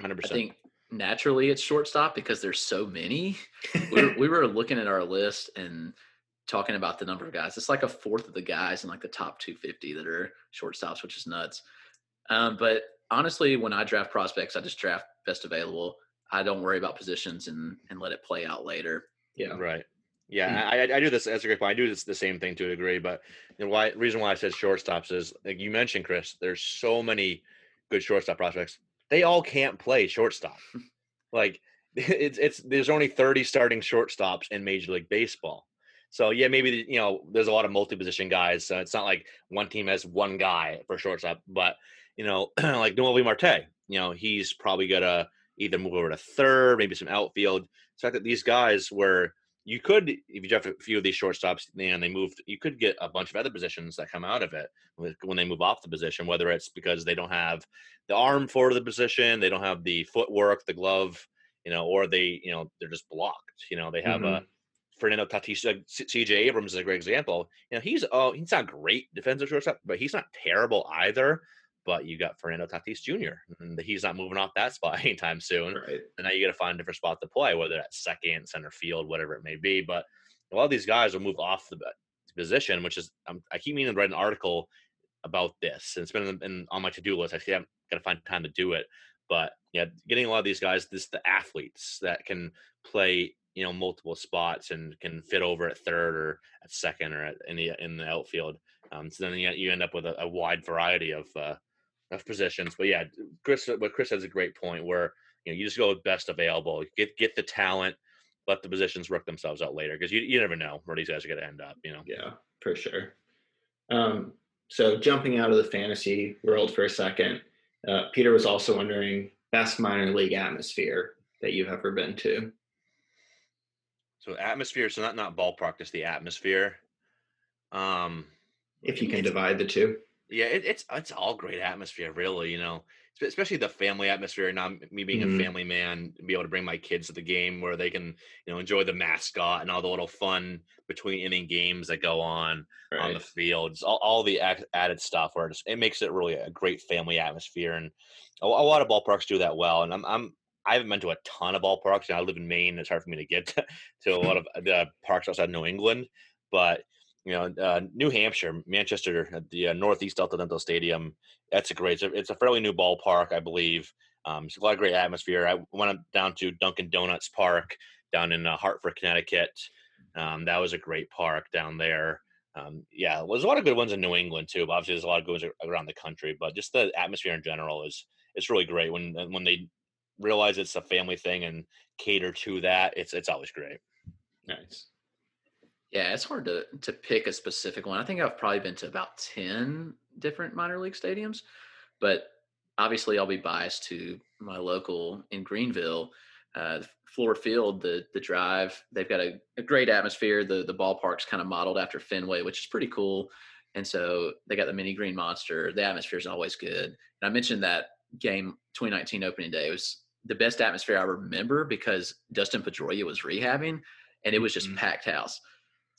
100%. I think naturally it's shortstop because there's so many. (laughs) we, were, we were looking at our list and talking about the number of guys. It's like a fourth of the guys in like the top 250 that are shortstops, which is nuts. Um, but honestly, when I draft prospects, I just draft best available. I don't worry about positions and and let it play out later. Yeah. Right. Yeah, Mm. I, I do this. That's a great point. I do this the same thing to a degree, but you know, why reason why I said shortstops is like you mentioned, Chris. There's so many good shortstop prospects. They all can't play shortstop. (laughs) like (laughs) it's it's there's only 30 starting shortstops in Major League Baseball. So yeah, maybe you know there's a lot of multi-position guys. So it's not like one team has one guy for shortstop, but you know (clears throat) like Noel Marte, you know he's probably gonna either move over to third, maybe some outfield. So I that these guys were you could, if you draft a few of these shortstops and they moved, you could get a bunch of other positions that come out of it when they move off the position, whether it's because they don't have the arm for the position, they don't have the footwork, the glove, you know, or they, you know, they're just blocked. You know, they have a mm-hmm. Fernando Tatis, uh, CJ Abrams is a great example. You know, he's oh, he's not great defensive shortstop, but he's not terrible either. But you got Fernando Tatis Jr. and he's not moving off that spot (laughs) anytime soon Right. and now you got to find a different spot to play, whether that's second, center field, whatever it may be. But a lot of these guys will move off the position, which is um, I keep meaning to write an article about this, and it's been in, in, on my to do list. I haven't got to find time to do it, but yeah, getting a lot of these guys, this the athletes that can play, you know, multiple spots and can fit over at third or at second or at, in the in the outfield. Um, so then you, you end up with a, a wide variety of uh, of positions. But yeah, Chris, what Chris has a great point where you know you just go with best available, get get the talent, let the positions work themselves out later because you you never know where these guys are going to end up. You know. Yeah, for sure. Um, so jumping out of the fantasy world for a second, uh, Peter was also wondering best minor league atmosphere that you've ever been to. So atmosphere, so not not ballpark, just the atmosphere. Um, If you can divide the two. Yeah, it, it's it's all great atmosphere, really. You know, especially the family atmosphere. Now, me being Mhm. a family man, be able to bring my kids to the game where they can, you know, enjoy the mascot and all the little fun between inning games that go on on the Right. fields, all, all the added stuff where it's, it makes it really a great family atmosphere. And a, a lot of ballparks do that well. And I'm, I'm, I haven't been to a ton of ballparks. And I live in Maine. It's hard for me to get to, (laughs) to a lot (laughs) of the parks outside New England. But, you know, uh, New Hampshire, Manchester, at the uh, Northeast Delta Dental Stadium, that's a great, it's a, fairly new ballpark, I believe. Um, it's a lot of great atmosphere. I went down to Dunkin' Donuts Park down in uh, Hartford, Connecticut. Um, that was a great park down there. Um, yeah, there's a lot of good ones in New England too. Obviously, there's a lot of good ones around the country. But just the atmosphere in general is it's really great when uh, when they realize it's a family thing and cater to that. It's it's always great. Nice. Yeah, it's hard to to pick a specific one. I think I've probably been to about ten different minor league stadiums, but obviously I'll be biased to my local in Greenville, uh, Fluor Field, the the drive. They've got a, a great atmosphere. The the ballpark's kind of modeled after Fenway, which is pretty cool. And so they got the mini green monster. The atmosphere is always good. And I mentioned that game 2019 opening day it was the best atmosphere I remember because Dustin Pedroia was rehabbing, and it was just Mhm. packed house.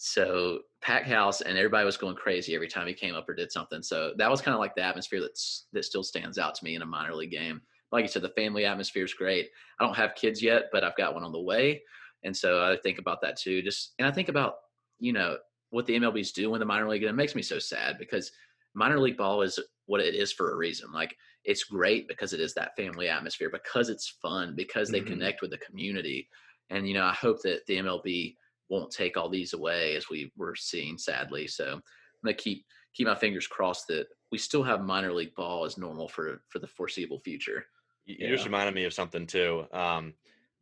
So pack house, and everybody was going crazy every time he came up or did something. So that was kind of like the atmosphere that's that still stands out to me in a minor league game. Like you said, the family atmosphere is great. I don't have kids yet, but I've got one on the way, and so I think about that too. Just and I think about you know what the MLB's doing in the minor league, and it makes me so sad because minor league ball is what it is for a reason. Like it's great because it is that family atmosphere, because it's fun, because they Mhm. connect with the community, and you know I hope that the MLB won't take all these away as we were seeing sadly. So I'm gonna keep keep my fingers crossed that we still have minor league ball as normal for for the foreseeable future. You, you just reminded me of something too. Um,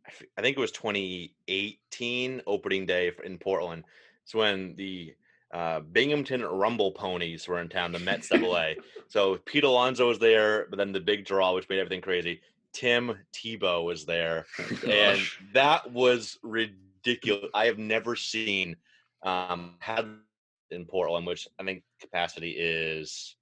I f- I think it was 2018 opening day in Portland. It's when the uh, Binghamton Rumble Ponies were in town, the Mets Double A. (laughs) So Pete Alonso was there, but then the big draw, which made everything crazy. Tim Tebow was there, (laughs) and that was ridiculous. I have never seen um, had in Portland, which I think capacity is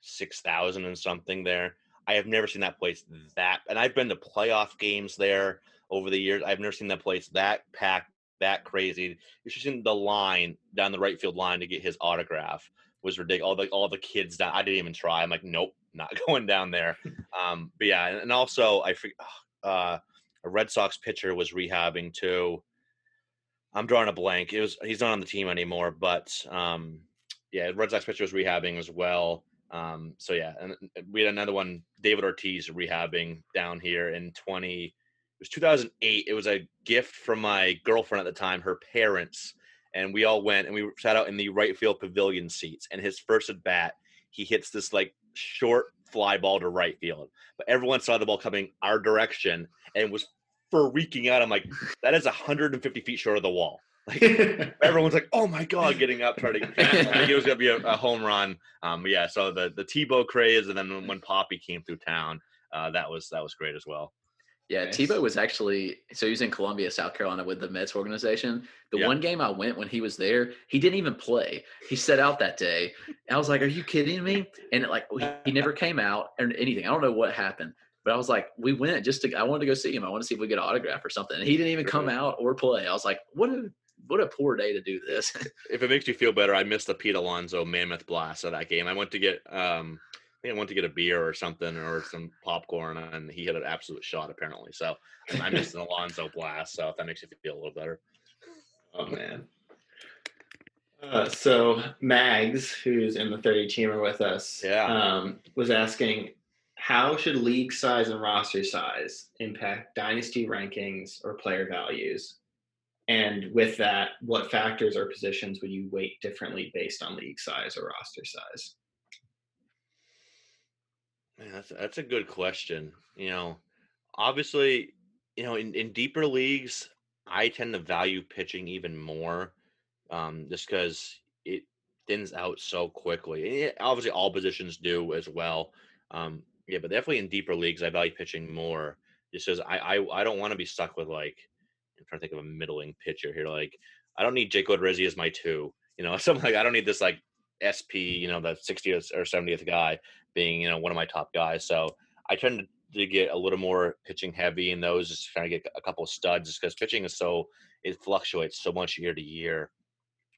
six thousand and something there. I have never seen that place that, and I've been to playoff games there over the years. I've never seen that place that packed, that crazy. You should seen the line down the right field line to get his autograph was ridiculous. All the all the kids down. I didn't even try. I'm like, nope, not (laughs) going down there. Um, but yeah, and, also I. Uh, a Red Sox pitcher was rehabbing too. I'm drawing a blank. It was he's not on the team anymore, but um, yeah, Red Sox pitcher was rehabbing as well. Um, so yeah, and we had another one, David Ortiz rehabbing down here in 20. It was 2008. It was a gift from my girlfriend at the time, her parents, and we all went and we sat out in the right field pavilion seats. And his first at bat, he hits this like short fly ball to right field, but everyone saw the ball coming our direction and was freaking out. I'm like, that is 150 feet short of the wall. Like (laughs) everyone's like, "Oh my god!" Getting up, trying to. I think it was gonna be a, a home run. Um, yeah. So the the Tebow craze, and then when, when Papi came through town, uh, that was that was great as well. Yeah, Nice. Tebow was actually so he was in Columbia, South Carolina with the Mets organization. The Yeah. one game I went when he was there, he didn't even play. He set out that day. I was like, "Are you kidding me?" And it, like he, he never came out or anything. I don't know what happened, but I was like, "We went just to I wanted to go see him. I want to see if we get an autograph or something." And he didn't even come out or play. I was like, "What a what a poor day to do this." (laughs) If it makes you feel better, I missed the Pete Alonso Mammoth Blast of that game. I went to get um, I think I went to get a beer or something or some popcorn, and he hit an absolute shot apparently. So and I missed an Alonso Blast. So if that makes you feel a little better. Oh man. Uh, so Mags, who's in the 30 teamer with us, Yeah. um, was asking how should league size and roster size impact dynasty rankings or player values? And with that, what factors or positions would you weight differently based on league size or roster size? Man, that's that's a good question. You know, obviously, you know, in, in deeper leagues, I tend to value pitching even more, um, just because it thins out so quickly. Eh, obviously, all positions do as well. Um, yeah, but definitely in deeper leagues, I value pitching more, just because I I, I don't want to be stuck with like I'm trying to think of a middling pitcher here. Like I don't need Jake Odorizzi as my two. You know, (laughs) something like I don't need this like SP, you know, the 60th or 70th guy being, you know, one of my top guys. So I tend to get a little more pitching heavy in those, just trying to get a couple of studs because pitching is so it fluctuates so much year to year.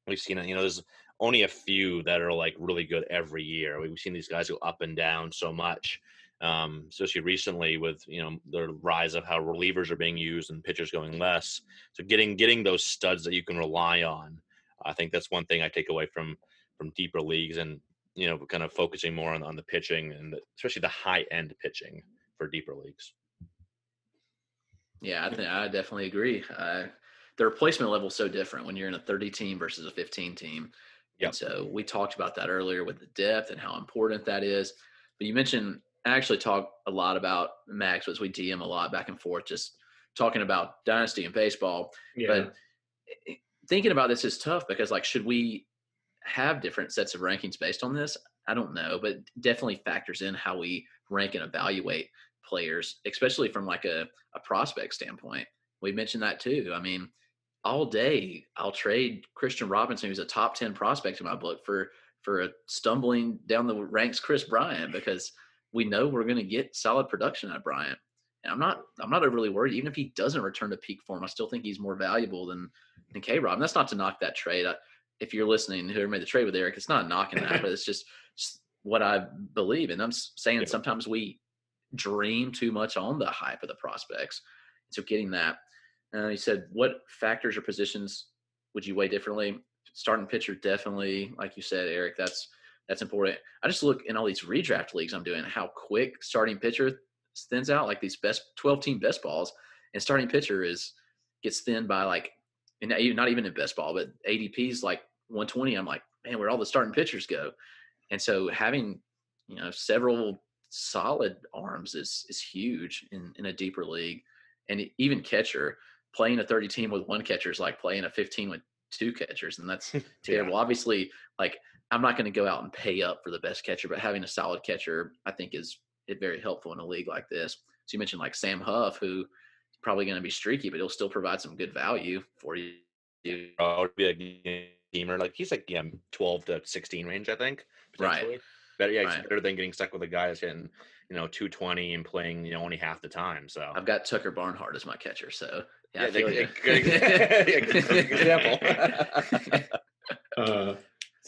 We've seen it, you know, there's only a few that are like really good every year. We've seen these guys go up and down so much. Um, especially recently with you know the rise of how relievers are being used and pitchers going less. So getting getting those studs that you can rely on, I think that's one thing I take away from from deeper leagues and you know kind of focusing more on, on the pitching and the, especially the high end pitching for deeper leagues. Yeah, I think I definitely agree. Uh, the replacement level is so different when you're in a 30 team versus a 15 team. Yep. And so we talked about that earlier with the depth and how important that is. But you mentioned I actually talk a lot about Max as we DM a lot back and forth, just talking about dynasty and baseball. But eh, thinking about this is tough because like should we have different sets of rankings based on this? I don't know, but definitely factors in how we rank and evaluate players, especially from like a, a prospect standpoint. We mentioned that too. I mean, all day I'll trade Kristian Robinson, who's a top 10 prospect in my book, for for a stumbling down the ranks Kris Bryant because we know we're going to get solid production out of Bryant. And I'm not I'm not overly worried. Even if he doesn't return to peak form, I still think he's more valuable than than K Rob. And that's not to knock that trade. I, if you're listening, whoever made the trade with Eric, it's not knocking that, but it's just, just what I believe. And I'm saying Yeah. sometimes we dream too much on the hype of the prospects. So getting that. Uh, he said, what factors or positions would you weigh differently? Starting pitcher, definitely. Like you said, Eric, that's that's important. I just look in all these redraft leagues I'm doing, how quick starting pitcher thins out, like these best 12 team best balls, and starting pitcher is gets thinned by like, and not even- in best ball, but ADP's like 120. I'm like, man, where all the starting pitchers go? And so having you know several solid arms is is huge in in a deeper league. and even catcher playing a 30 team with one catcher is like playing a 15 with two catchers, and that's (laughs) terrible. Obviously, like I'm not going to go out and pay up for the best catcher, but having a solid catcher, I think, is it very helpful in a league like this. So you mentioned like Sam Huff, who is probably going to be streaky, but he'll still provide some good value for you. Oh, be a gamer. Like he's like yeah, twelve to sixteen range, I think. Right. Potentially. Better, yeah, it's Right. better than getting stuck with a guy that's hitting, you know, two twenty and playing, you know, only half the time. So I've got Tucker Barnhart as my catcher, so yeah, I feel good- (laughs) yeah, good- example. (laughs) (laughs) Uh,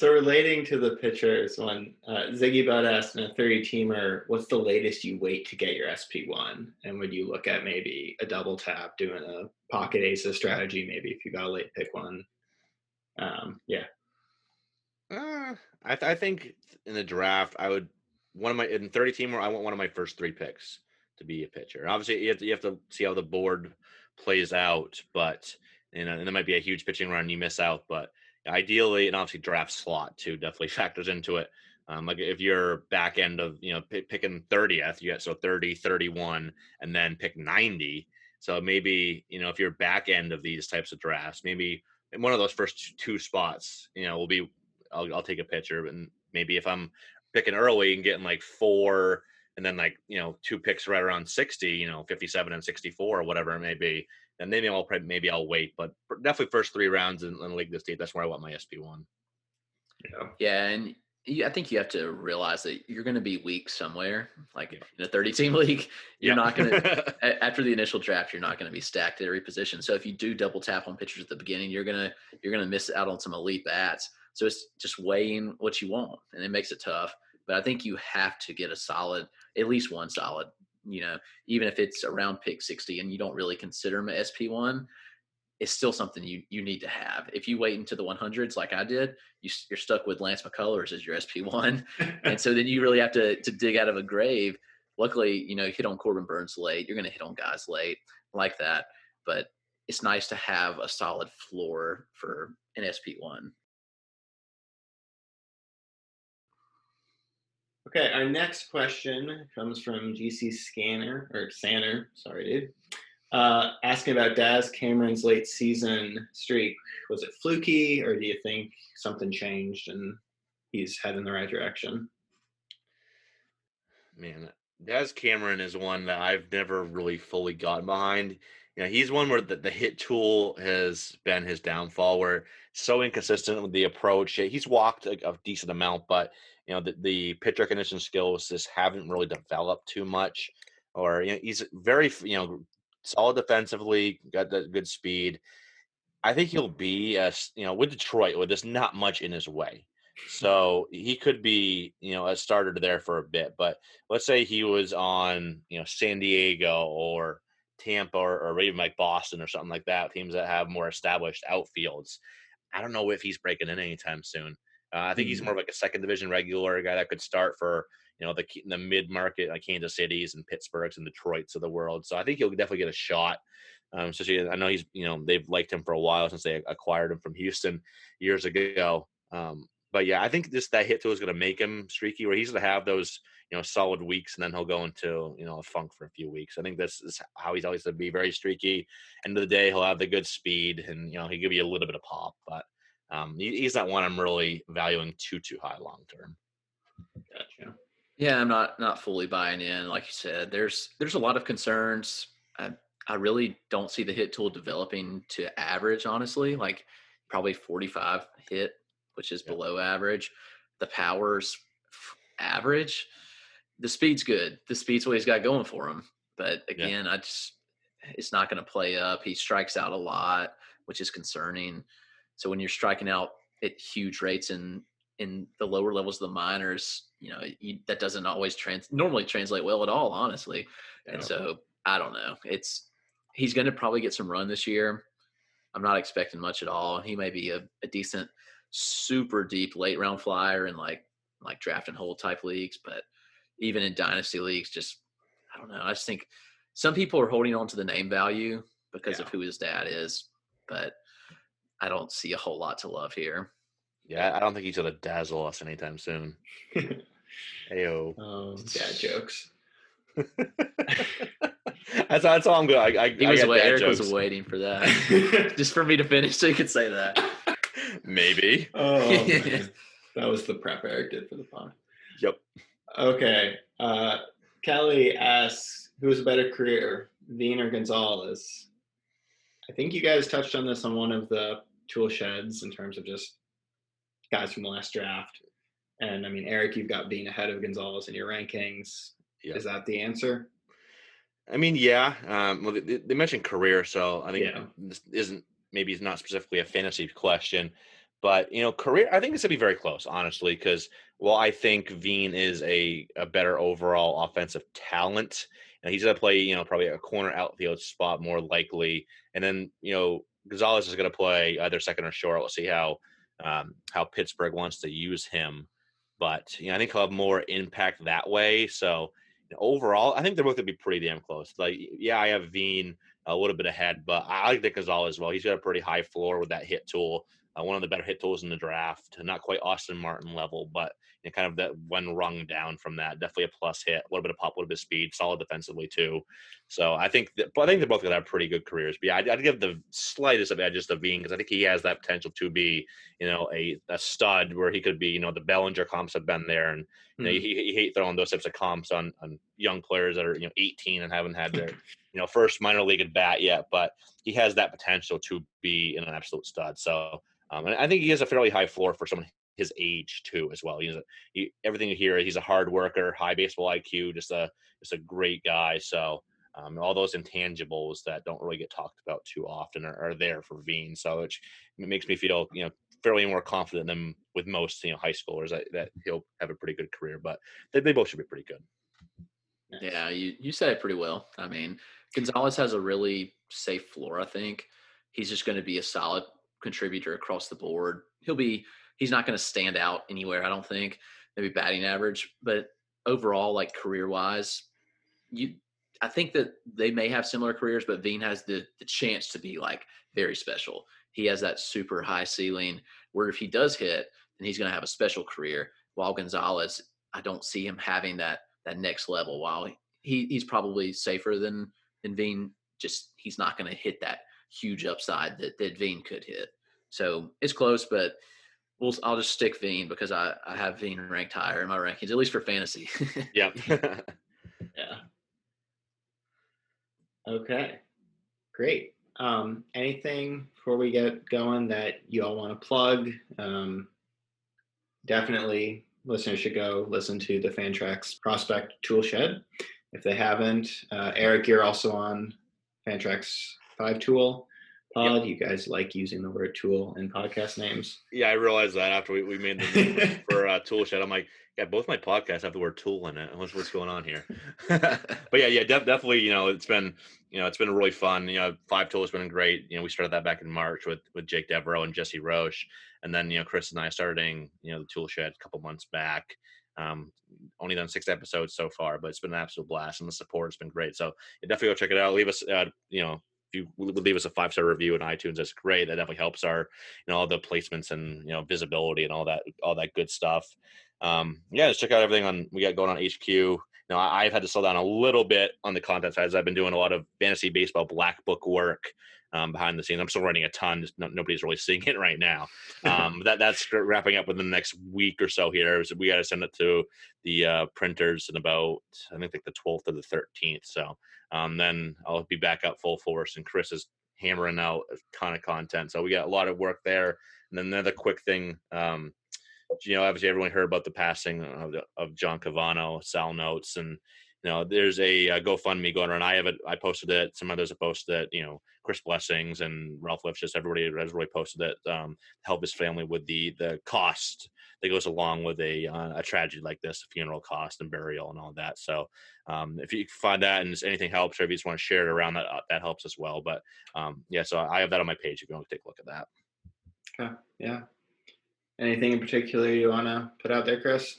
so relating to the pitchers, when uh, Ziggy Bud asked in a 30 teamer, what's the latest you wait to get your SP1? And would you look at maybe a double tap, doing a pocket aces strategy, maybe if you got a late pick one? Um, yeah. Uh, I, th- I think in the draft, I would one of my in thirty teamer. I want one of my first three picks to be a pitcher. Obviously, you have to, you have to see how the board plays out, but you know, and there might be a huge pitching run you miss out. But ideally, and obviously draft slot too definitely (laughs) factors into it. Um, like if you're back end of you know p- picking 30th, you get so 30, 31, and then pick 90. So maybe you know if you're back end of these types of drafts, maybe in one of those first two spots, you know, will be I'll, I'll take a pitcher. And maybe if I'm picking early and getting like four and then like, you know, two picks right around 60, you know, 57 and 64 or whatever it may be, then maybe I'll probably, maybe I'll wait. But definitely first three rounds in, in League this State, that's where I want my SP1. Yeah. Yeah, and you, I think you have to realize that you're going to be weak somewhere. Like Yeah. in a 30 team (laughs) league, you're Yeah. not going (laughs) to after the initial draft, you're not going to be stacked at every position. So if you do double tap on pitchers at the beginning, you're gonna you're gonna miss out on some elite bats. So it's just weighing what you want, and it makes it tough. But I think you have to get a solid, at least one solid you know, even if it's around pick 60 and you don't really consider him an SP1, it's still something you, you need to have. If you wait into the 100s like I did, you, are stuck with Lance McCullers as your SP1. (laughs) and so then you really have to, to dig out of a grave. Luckily, you know, you hit on Corbin Burnes late. You're going to hit on guys late like that. But it's nice to have a solid floor for an SP1. Okay, our next question comes from GC Scanner or Sanner. Sorry, dude. Uh, asking about Daz Cameron's late season streak. Was it fluky, or do you think something changed and he's heading the right direction? Man, Daz Cameron is one that I've never really fully gotten behind. You know, he's one where the, the hit tool has been his downfall, where so inconsistent with the approach. He's walked a, a decent amount, but you know, the, the pitch recognition skills just haven't really developed too much. Or you know, he's very you know solid defensively, got that good speed. I think he'll be a you know with Detroit, where there's not much in his way. So he could be, you know, a starter there for a bit. But let's say he was on, you know, San Diego or Tampa or, or even like Boston or something like that, teams that have more established outfields. I don't know if he's breaking in anytime soon. Uh, I think he's more of like a second division regular guy that could start for, you know, the the mid market like Kansas Cities and Pittsburghs and Detroits of the world. So I think he'll definitely get a shot. Um, especially I know he's, you know, they've liked him for a while since they acquired him from Houston years ago. Um, but yeah, I think this that hit tool is going to make him streaky, where he's going to have those you know solid weeks, and then he'll go into you know a funk for a few weeks. I think this is how he's always going to be very streaky. End of the day, he'll have the good speed, and you know he'll give you a little bit of pop, but um, he's not one I'm really valuing too too high long term. Gotcha. Yeah, I'm not not fully buying in. Like you said, there's there's a lot of concerns. I I really don't see the hit tool developing to average. Honestly, like probably 45 hit, which is Yeah. below average. The power's f- average. The speed's good. The speed's what he's got going for him. But Yeah. again, I just it's not going to play up. He strikes out a lot, which is concerning. So when you're striking out at huge rates in in the lower levels of the minors, you know, you, that doesn't always trans normally translate well at all, honestly. And so I don't know. It's he's going to probably get some run this year. I'm not expecting much at all. He may be a, a decent, super deep late round flyer in like like draft and hold type leagues, but even in dynasty leagues, just I don't know. I just think some people are holding on to the name value because of who his dad is, but I don't see a whole lot to love here. Yeah, I don't think he's going to dazzle us anytime soon. (laughs) Heyo. um, dad jokes. (laughs) that's, that's all I'm good. I, I, He was got wait, Eric jokes. was waiting for that, (laughs) just for me to finish, so you could say that. Maybe. Oh, man. that was the prep Eric did for the pod. Yep. Okay. Uh, Kelly asks, who's a better career, Veen or Gonzalez? I think you guys touched on this on one of the tool sheds in terms of just guys from the last draft. And I mean, Eric, you've got Veen ahead of Gonzalez in your rankings. Yeah. Is that the answer? I mean, yeah. Um, well, they, they mentioned career, so I think Yeah. this isn't maybe it's not specifically a fantasy question, but you know, career. I think this would be very close, honestly, because while I think Veen is a a better overall offensive talent, and he's going to play, you know, probably a corner outfield spot more likely, and then you know, Gonzalez is going to play either second or short. We'll see how um, how Pittsburgh wants to use him, but you know, I think he'll have more impact that way. So overall, I think they're both gonna be pretty damn close. Like, yeah, I have Veen a little bit ahead, but I like Nick Gonzalez as well. He's got a pretty high floor with that hit tool, uh, one of the better hit tools in the draft. Not quite Austin Martin level, but you know, kind of that one rung down from that. Definitely a plus hit, a little bit of pop, a little bit of speed, solid defensively too. So I think that, I think they're both gonna have pretty good careers. But yeah, I'd, I'd give the slightest of edges to Veen because I think he has that potential to be, you know, a, a stud where he could be, you know, the Bellinger comps have been there, and you know, Mhm. you, you hate throwing those types of comps on on young players that are you know 18 and haven't had their (laughs) you know first minor league at bat yet, but he has that potential to be an absolute stud. So, um, and I think he has a fairly high floor for someone his age too, as well. He's a, he, everything you hear. He's a hard worker, high baseball IQ, just a just a great guy. So. Um, all those intangibles that don't really get talked about too often are, are there for Veen. So which makes me feel, you know, fairly more confident than with most, you know, high schoolers that, that he'll have a pretty good career. But they, they both should be pretty good. Yeah, you, you said it pretty well. I mean, Gonzalez has a really safe floor, I think. He's just going to be a solid contributor across the board. He'll be, he's not going to stand out anywhere, I don't think. Maybe batting average, but overall, like career wise, you, I think that they may have similar careers, but Veen has the, the chance to be like very special. He has that super high ceiling where if he does hit, then he's going to have a special career. While Gonzalez, I don't see him having that that next level. While he he's probably safer than than Veen, just he's not going to hit that huge upside that that Veen could hit. So it's close, but we'll I'll just stick Veen because I I have Veen ranked higher in my rankings, at least for fantasy. Yep. (laughs) Yeah. Okay. Great. Um, anything before we get going that you all want to plug? Um, definitely listeners should go listen to the Fantrax Prospect Tool Shed if they haven't. Uh, Eric, you're also on Fantrax 5 Tool Pod. You guys like using the word tool in podcast names. yeah, I realized that after we, we made the name (laughs) for uh, Tool Shed. I'm like, yeah, both my podcasts have the word tool in it. What's, what's going on here? (laughs) but yeah, yeah, def- definitely. You know, it's been you know it's been really fun. You know, Five Tool has been great. You know, we started that back in March with with Jake Devereaux and Jesse Roche, and then you know Chris and I starting you know the Tool Shed a couple months back. Um, only done six episodes so far, but it's been an absolute blast, and the support has been great. So yeah, definitely go check it out. Leave us, uh, you know, you would leave us a five star review in iTunes, that's great. That definitely helps our, you know, all the placements and you know visibility and all that, all that good stuff. Um, yeah, just check out everything on we got going on HQ. You know, I, I've had to slow down a little bit on the content side as I've been doing a lot of fantasy baseball black book work um, behind the scenes. I'm still writing a ton. Just no, nobody's really (laughs) seeing it right now. (laughs) Um, that that's wrapping up within the next week or so here. So we got to send it to the uh, printers in about I think like the 12th or the 13th. So um, then I'll be back up full force, and Chris is hammering out a ton of content. So we got a lot of work there. And then another quick thing. Um, you know, obviously everyone heard about the passing of, of John Calvagno, Sal Notes, and you know, there's a, uh GoFundMe going around. I have it. I posted it. Some others have posted it. You know, Chris Blessings and Ralph Lifshitz. Everybody has really posted it. Um, help his family with the the cost that goes along with a uh, a tragedy like this, a funeral cost and burial and all that. So, um, if you find that and anything helps, or if you just want to share it around, that uh, that helps as well. But um, yeah, so I have that on my page. If you want to take a look at that. Okay. Yeah. Anything in particular you want to put out there, Chris?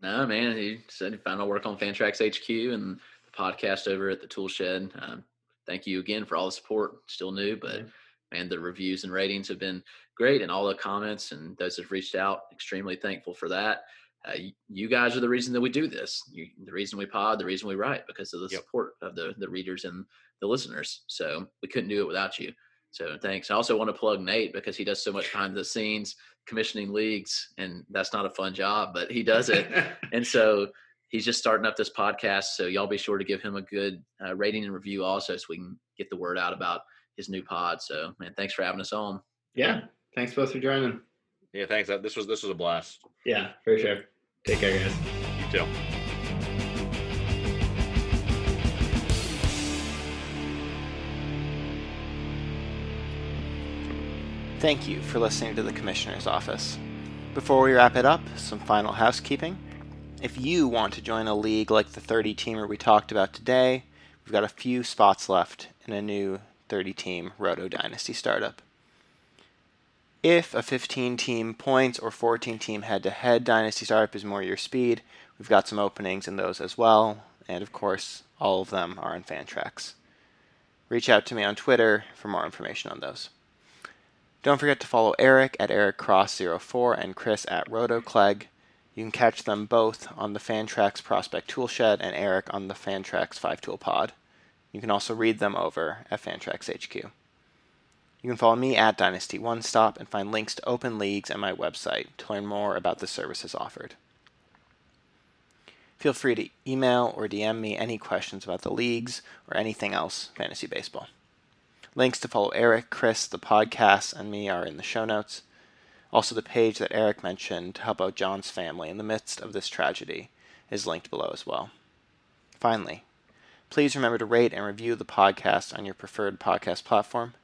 No, man. He said he found out work on Fantrax HQ and the podcast over at the Tool Shed. Um, thank you again for all the support. Still new, but man, the reviews and ratings have been great, and all the comments and those that have reached out. Extremely thankful for that. uh, you guys are the reason that we do this. You, the reason we pod, the reason we write, because of the Yep. support of the the readers and the listeners. So we couldn't do it without you. So thanks. I also want to plug Nate because he does so much behind the scenes commissioning leagues, and that's not a fun job, but he does it. (laughs) and so he's just starting up this podcast. So y'all be sure to give him a good uh, rating and review also, so we can get the word out about his new pod. So man, thanks for having us on. yeah. Thanks both for joining. Yeah, thanks. This was this was a blast. Yeah, for sure. Take care, guys. You too. Thank you for listening to the Commissioner's Office. Before we wrap it up, some final housekeeping. If you want to join a league like the 30 teamer we talked about today, we've got a few spots left in a new 30 team Roto Dynasty startup. If a 15 team points or 14 team head to head Dynasty startup is more your speed, we've got some openings in those as well, and of course, all of them are on Fantrax. Reach out to me on Twitter for more information on those. Don't forget to follow Eric at EricCross04 and Chris at RotoClegg. You can catch them both on the Fantrax Prospect Toolshed and Eric on the Fantrax 5 Tool Pod. You can also read them over at Fantrax HQ. You can follow me at Dynasty One Stop and find links to open leagues and my website to learn more about the services offered. Feel free to email or DM me any questions about the leagues or anything else fantasy baseball. Links to follow Eric, Chris, the podcast, and me are in the show notes. Also, the page that Eric mentioned to help out John's family in the midst of this tragedy is linked below as well. Finally, please remember to rate and review the podcast on your preferred podcast platform.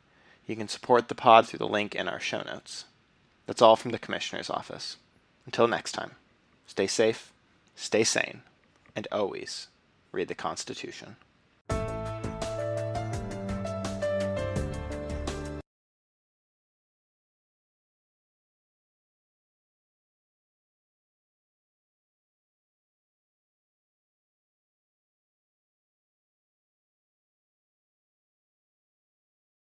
You can support the pod through the link in our show notes. That's all from the Commissioner's Office. Until next time, stay safe, stay sane, and always read the Constitution.